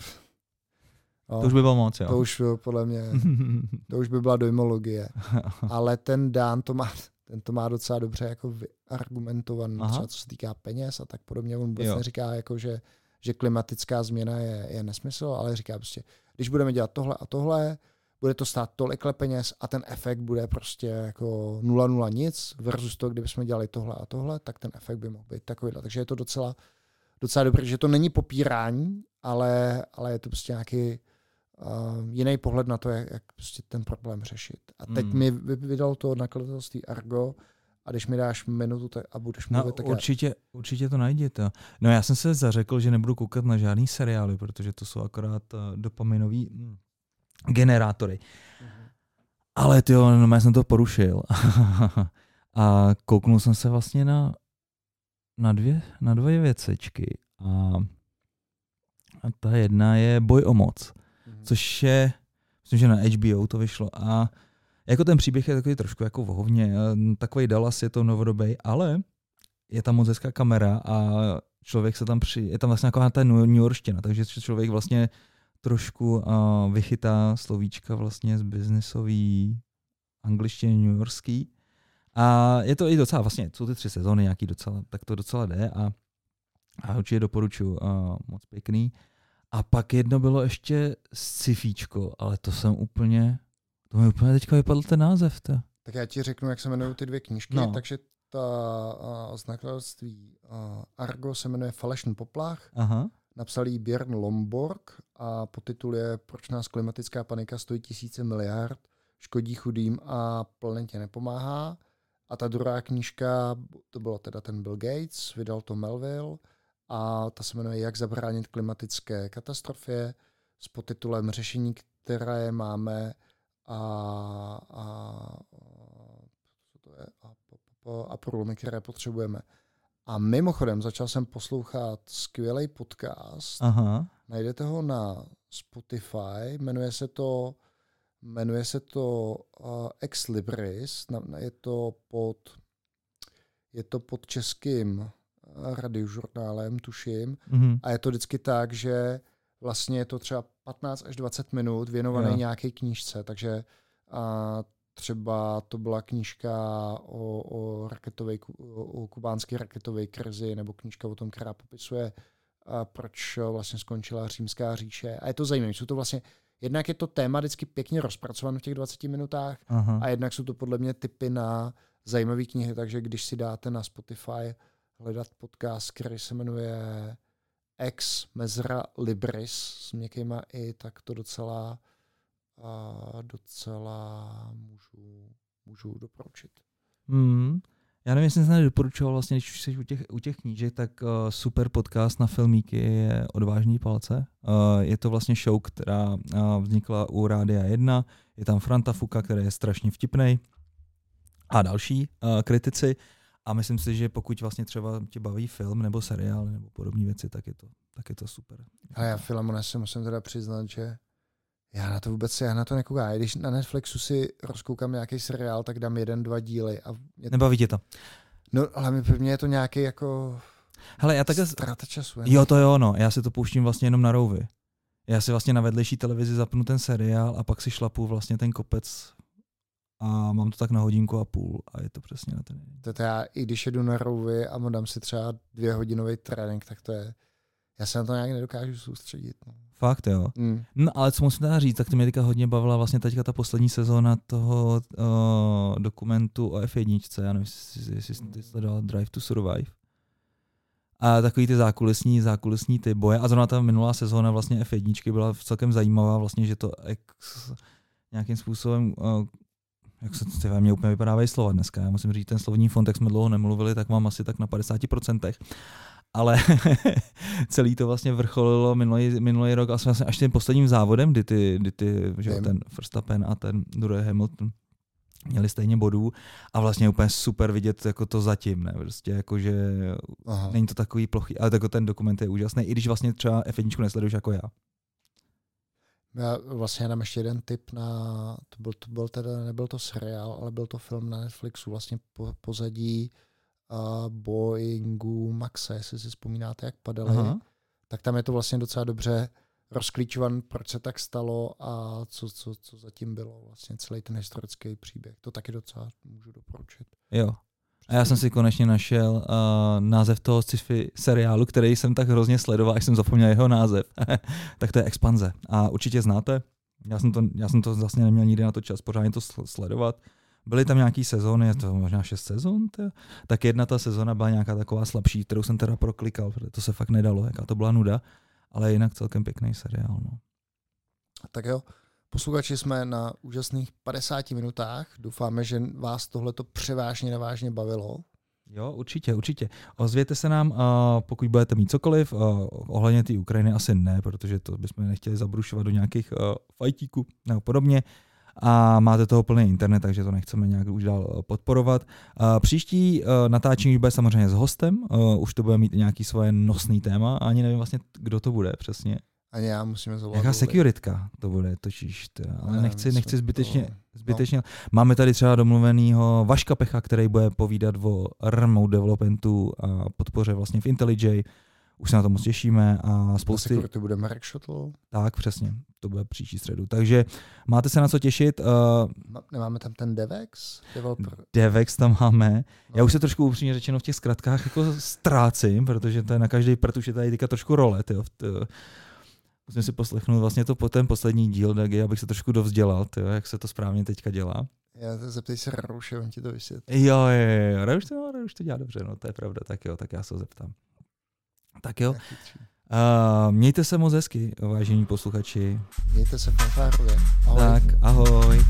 No, to už by bylo moc, jo. To už podle mě, to už by byla dojmologie. ale ten Dán to má, ten to má docela dobře jako vyargumentovaný, třeba co se týká peněz a tak podobně. On vůbec jo. neříká, jako, že, že klimatická změna je, je nesmysl, ale říká prostě, když budeme dělat tohle a tohle, bude to stát tolikle peněz a ten efekt bude prostě jako nula nula nic versus to, kdybychom dělali tohle a tohle, tak ten efekt by mohl být takovýhle. Takže je to docela, docela dobré, že to není popírání, ale, ale je to prostě nějaký uh, jiný pohled na to, jak, jak prostě ten problém řešit. A teď mm. mi vydal to nakladatelství Argo, a když mi dáš minutu tak, a budeš no, mluvit, tak určitě, já... určitě to najděte. No já jsem se zařekl, že nebudu koukat na žádný seriály, protože to jsou akorát uh, dopaminový hm, generátory. Mm-hmm. Ale ty no, já jsem to porušil. a kouknul jsem se vlastně na, na, dvě, na dvě věcečky. A, a ta jedna je Boj o moc. Což je, myslím, že na HBO to vyšlo. A jako ten příběh je takový trošku jako vohovně, takový Dallas je to novodobý, ale je tam moc hezká kamera a člověk se tam při, je tam vlastně taková ta New Yorkština, takže člověk vlastně trošku uh, vychytá slovíčka vlastně z biznisový angličtiny New Yorkský. A je to i docela, vlastně jsou ty tři sezóny nějaký docela, tak to docela jde a, a určitě doporučuji, uh, moc pěkný. A pak jedno bylo ještě scifíčko, ale to jsem úplně, to mi úplně teďka vypadl ten název. To. Tak já ti řeknu, jak se jmenují ty dvě knížky, no. takže ta uh, z nakladatelství uh, Argo se jmenuje Falešný poplach. Aha. Napsal jí Björn Lomborg a podtitul je Proč nás klimatická panika stojí tisíce miliard, škodí chudým a planetě nepomáhá. A ta druhá knížka, to bylo teda ten Bill Gates, vydal to Melville a ta se jmenuje Jak zabránit klimatické katastrofě s podtitulem Řešení, které máme a, a, co to je, a, a, a problémy, které potřebujeme. A mimochodem začal jsem poslouchat skvělý podcast. Aha. Najdete ho na Spotify, jmenuje se to jmenuje se to uh, Ex Libris, je to pod je to pod českým radiožurnálem, tuším. Mm-hmm. A je to vždycky tak, že vlastně je to třeba 15 až 20 minut věnovaný yeah. nějaké knížce, takže uh, Třeba to byla knížka o, o, raketové, o kubánské raketové krizi, nebo knížka o tom, která popisuje, a proč vlastně skončila římská říše. A je to zajímavé. Jsou to vlastně, jednak je to téma vždycky pěkně rozpracované v těch 20 minutách, Aha. a jednak jsou to podle mě typy na zajímavé knihy, takže když si dáte na Spotify hledat podcast, který se jmenuje Ex Mezra Libris s měkkýma i, tak to docela a docela můžu, můžu doporučit. Hmm. Já nevím, jestli jsem doporučoval, vlastně, když jsi u těch, u těch knížek, tak uh, super podcast na filmíky je Odvážný palce. Uh, je to vlastně show, která uh, vznikla u Rádia 1. Je tam Franta Fuka, který je strašně vtipný a další uh, kritici. A myslím si, že pokud vlastně třeba tě baví film nebo seriál nebo podobné věci, tak je to, tak je to super. A já filmu si musím teda přiznat, že já na to vůbec, já na to nekoukám. Když na Netflixu si rozkoukám nějaký seriál, tak dám jeden, dva díly. A mě... Nebaví tě to? No, ale pro mě je to nějaký jako Hele, já takhle... Ztráta času. Jo, to jo, no. Já si to pouštím vlastně jenom na rouvy. Já si vlastně na vedlejší televizi zapnu ten seriál a pak si šlapu vlastně ten kopec a mám to tak na hodinku a půl a je to přesně na ten. To já, i když jedu na rouvy a dám si třeba dvě hodinový trénink, tak to je, já se na to nějak nedokážu soustředit. No. Fakt, jo. Mm. No ale co musím teda říct, tak to mě teďka hodně bavila vlastně teďka ta poslední sezóna toho uh, dokumentu o F1, já nevím, jestli, jestli jsi sledoval Drive to Survive. A takový ty zákulisní, zákulisní ty boje. A zrovna ta minulá sezóna vlastně F1 byla celkem zajímavá, vlastně, že to ex, nějakým způsobem uh, jak se ty mě úplně vypadávají slova dneska. Já musím říct, ten slovní fond, jak jsme dlouho nemluvili, tak mám asi tak na 50% ale celý to vlastně vrcholilo minulý, minulý rok asi vlastně až tím posledním závodem, kdy ty, kdy ty že ten Verstappen a ten druhý Hamilton měli stejně bodů a vlastně úplně super vidět jako to zatím, ne, prostě jako, že Aha. není to takový plochý, ale jako ten dokument je úžasný, i když vlastně třeba F1 nesleduješ jako já. Já vlastně dám ještě jeden tip na, to byl, to byl teda, nebyl to seriál, ale byl to film na Netflixu, vlastně po, pozadí uh, Boeingu Maxe, jestli si vzpomínáte, jak padaly, Aha. tak tam je to vlastně docela dobře rozklíčovan, proč se tak stalo a co, co, co zatím bylo vlastně celý ten historický příběh. To taky docela můžu doporučit. Jo. A já jsem si konečně našel uh, název toho sci-fi seriálu, který jsem tak hrozně sledoval, až jsem zapomněl jeho název. tak to je Expanze. A určitě znáte. Já jsem, to, já jsem to vlastně neměl nikdy na to čas pořádně to sledovat. Byly tam nějaký sezóny, to možná šest sezon, tak jedna ta sezona byla nějaká taková slabší, kterou jsem teda proklikal, protože to se fakt nedalo, jaká to byla nuda, ale jinak celkem pěkný seriál. No. Tak jo, Posluchači jsme na úžasných 50 minutách. Doufáme, že vás tohleto převážně nevážně bavilo. Jo, určitě, určitě. Ozvěte se nám, pokud budete mít cokoliv. Ohledně té Ukrajiny asi ne, protože to bychom nechtěli zabrušovat do nějakých uh, fajtíků nebo podobně. A máte toho plný internet, takže to nechceme nějak už dál podporovat. Příští uh, natáčení bude samozřejmě s hostem. Uh, už to bude mít nějaký svoje nosný téma. Ani nevím vlastně, kdo to bude přesně. Ani já musíme zavolat. Jaká securitka to bude točíš, to, ale ne, nechci, nechci zbytečně, to, zbytečně. No. Máme tady třeba domluvenýho Vaška Pecha, který bude povídat o remote developmentu a podpoře vlastně v IntelliJ. Už se na to moc těšíme a spousty... Na to bude Marek Shuttle. Tak, přesně. To bude příští středu. Takže máte se na co těšit. Uh, Nemáme tam ten Devex? Developer. Devex tam máme. No. Já už se trošku upřímně řečeno v těch zkratkách jako ztrácím, protože to je na každý prd už je tady teďka trošku role. Tyjo, musím si poslechnout vlastně to ten poslední díl, Dagi, abych se trošku dovzdělal, tyjo, jak se to správně teďka dělá. Já to zeptej se Rauše, on ti to vysvětlí. Jo, jo, jo, Rauš to, no, to dělá dobře, no to je pravda, tak jo, tak já se ho zeptám. Tak jo. Uh, mějte se moc hezky, vážení posluchači. Mějte se fanfárově. Ahoj. Tak, ahoj.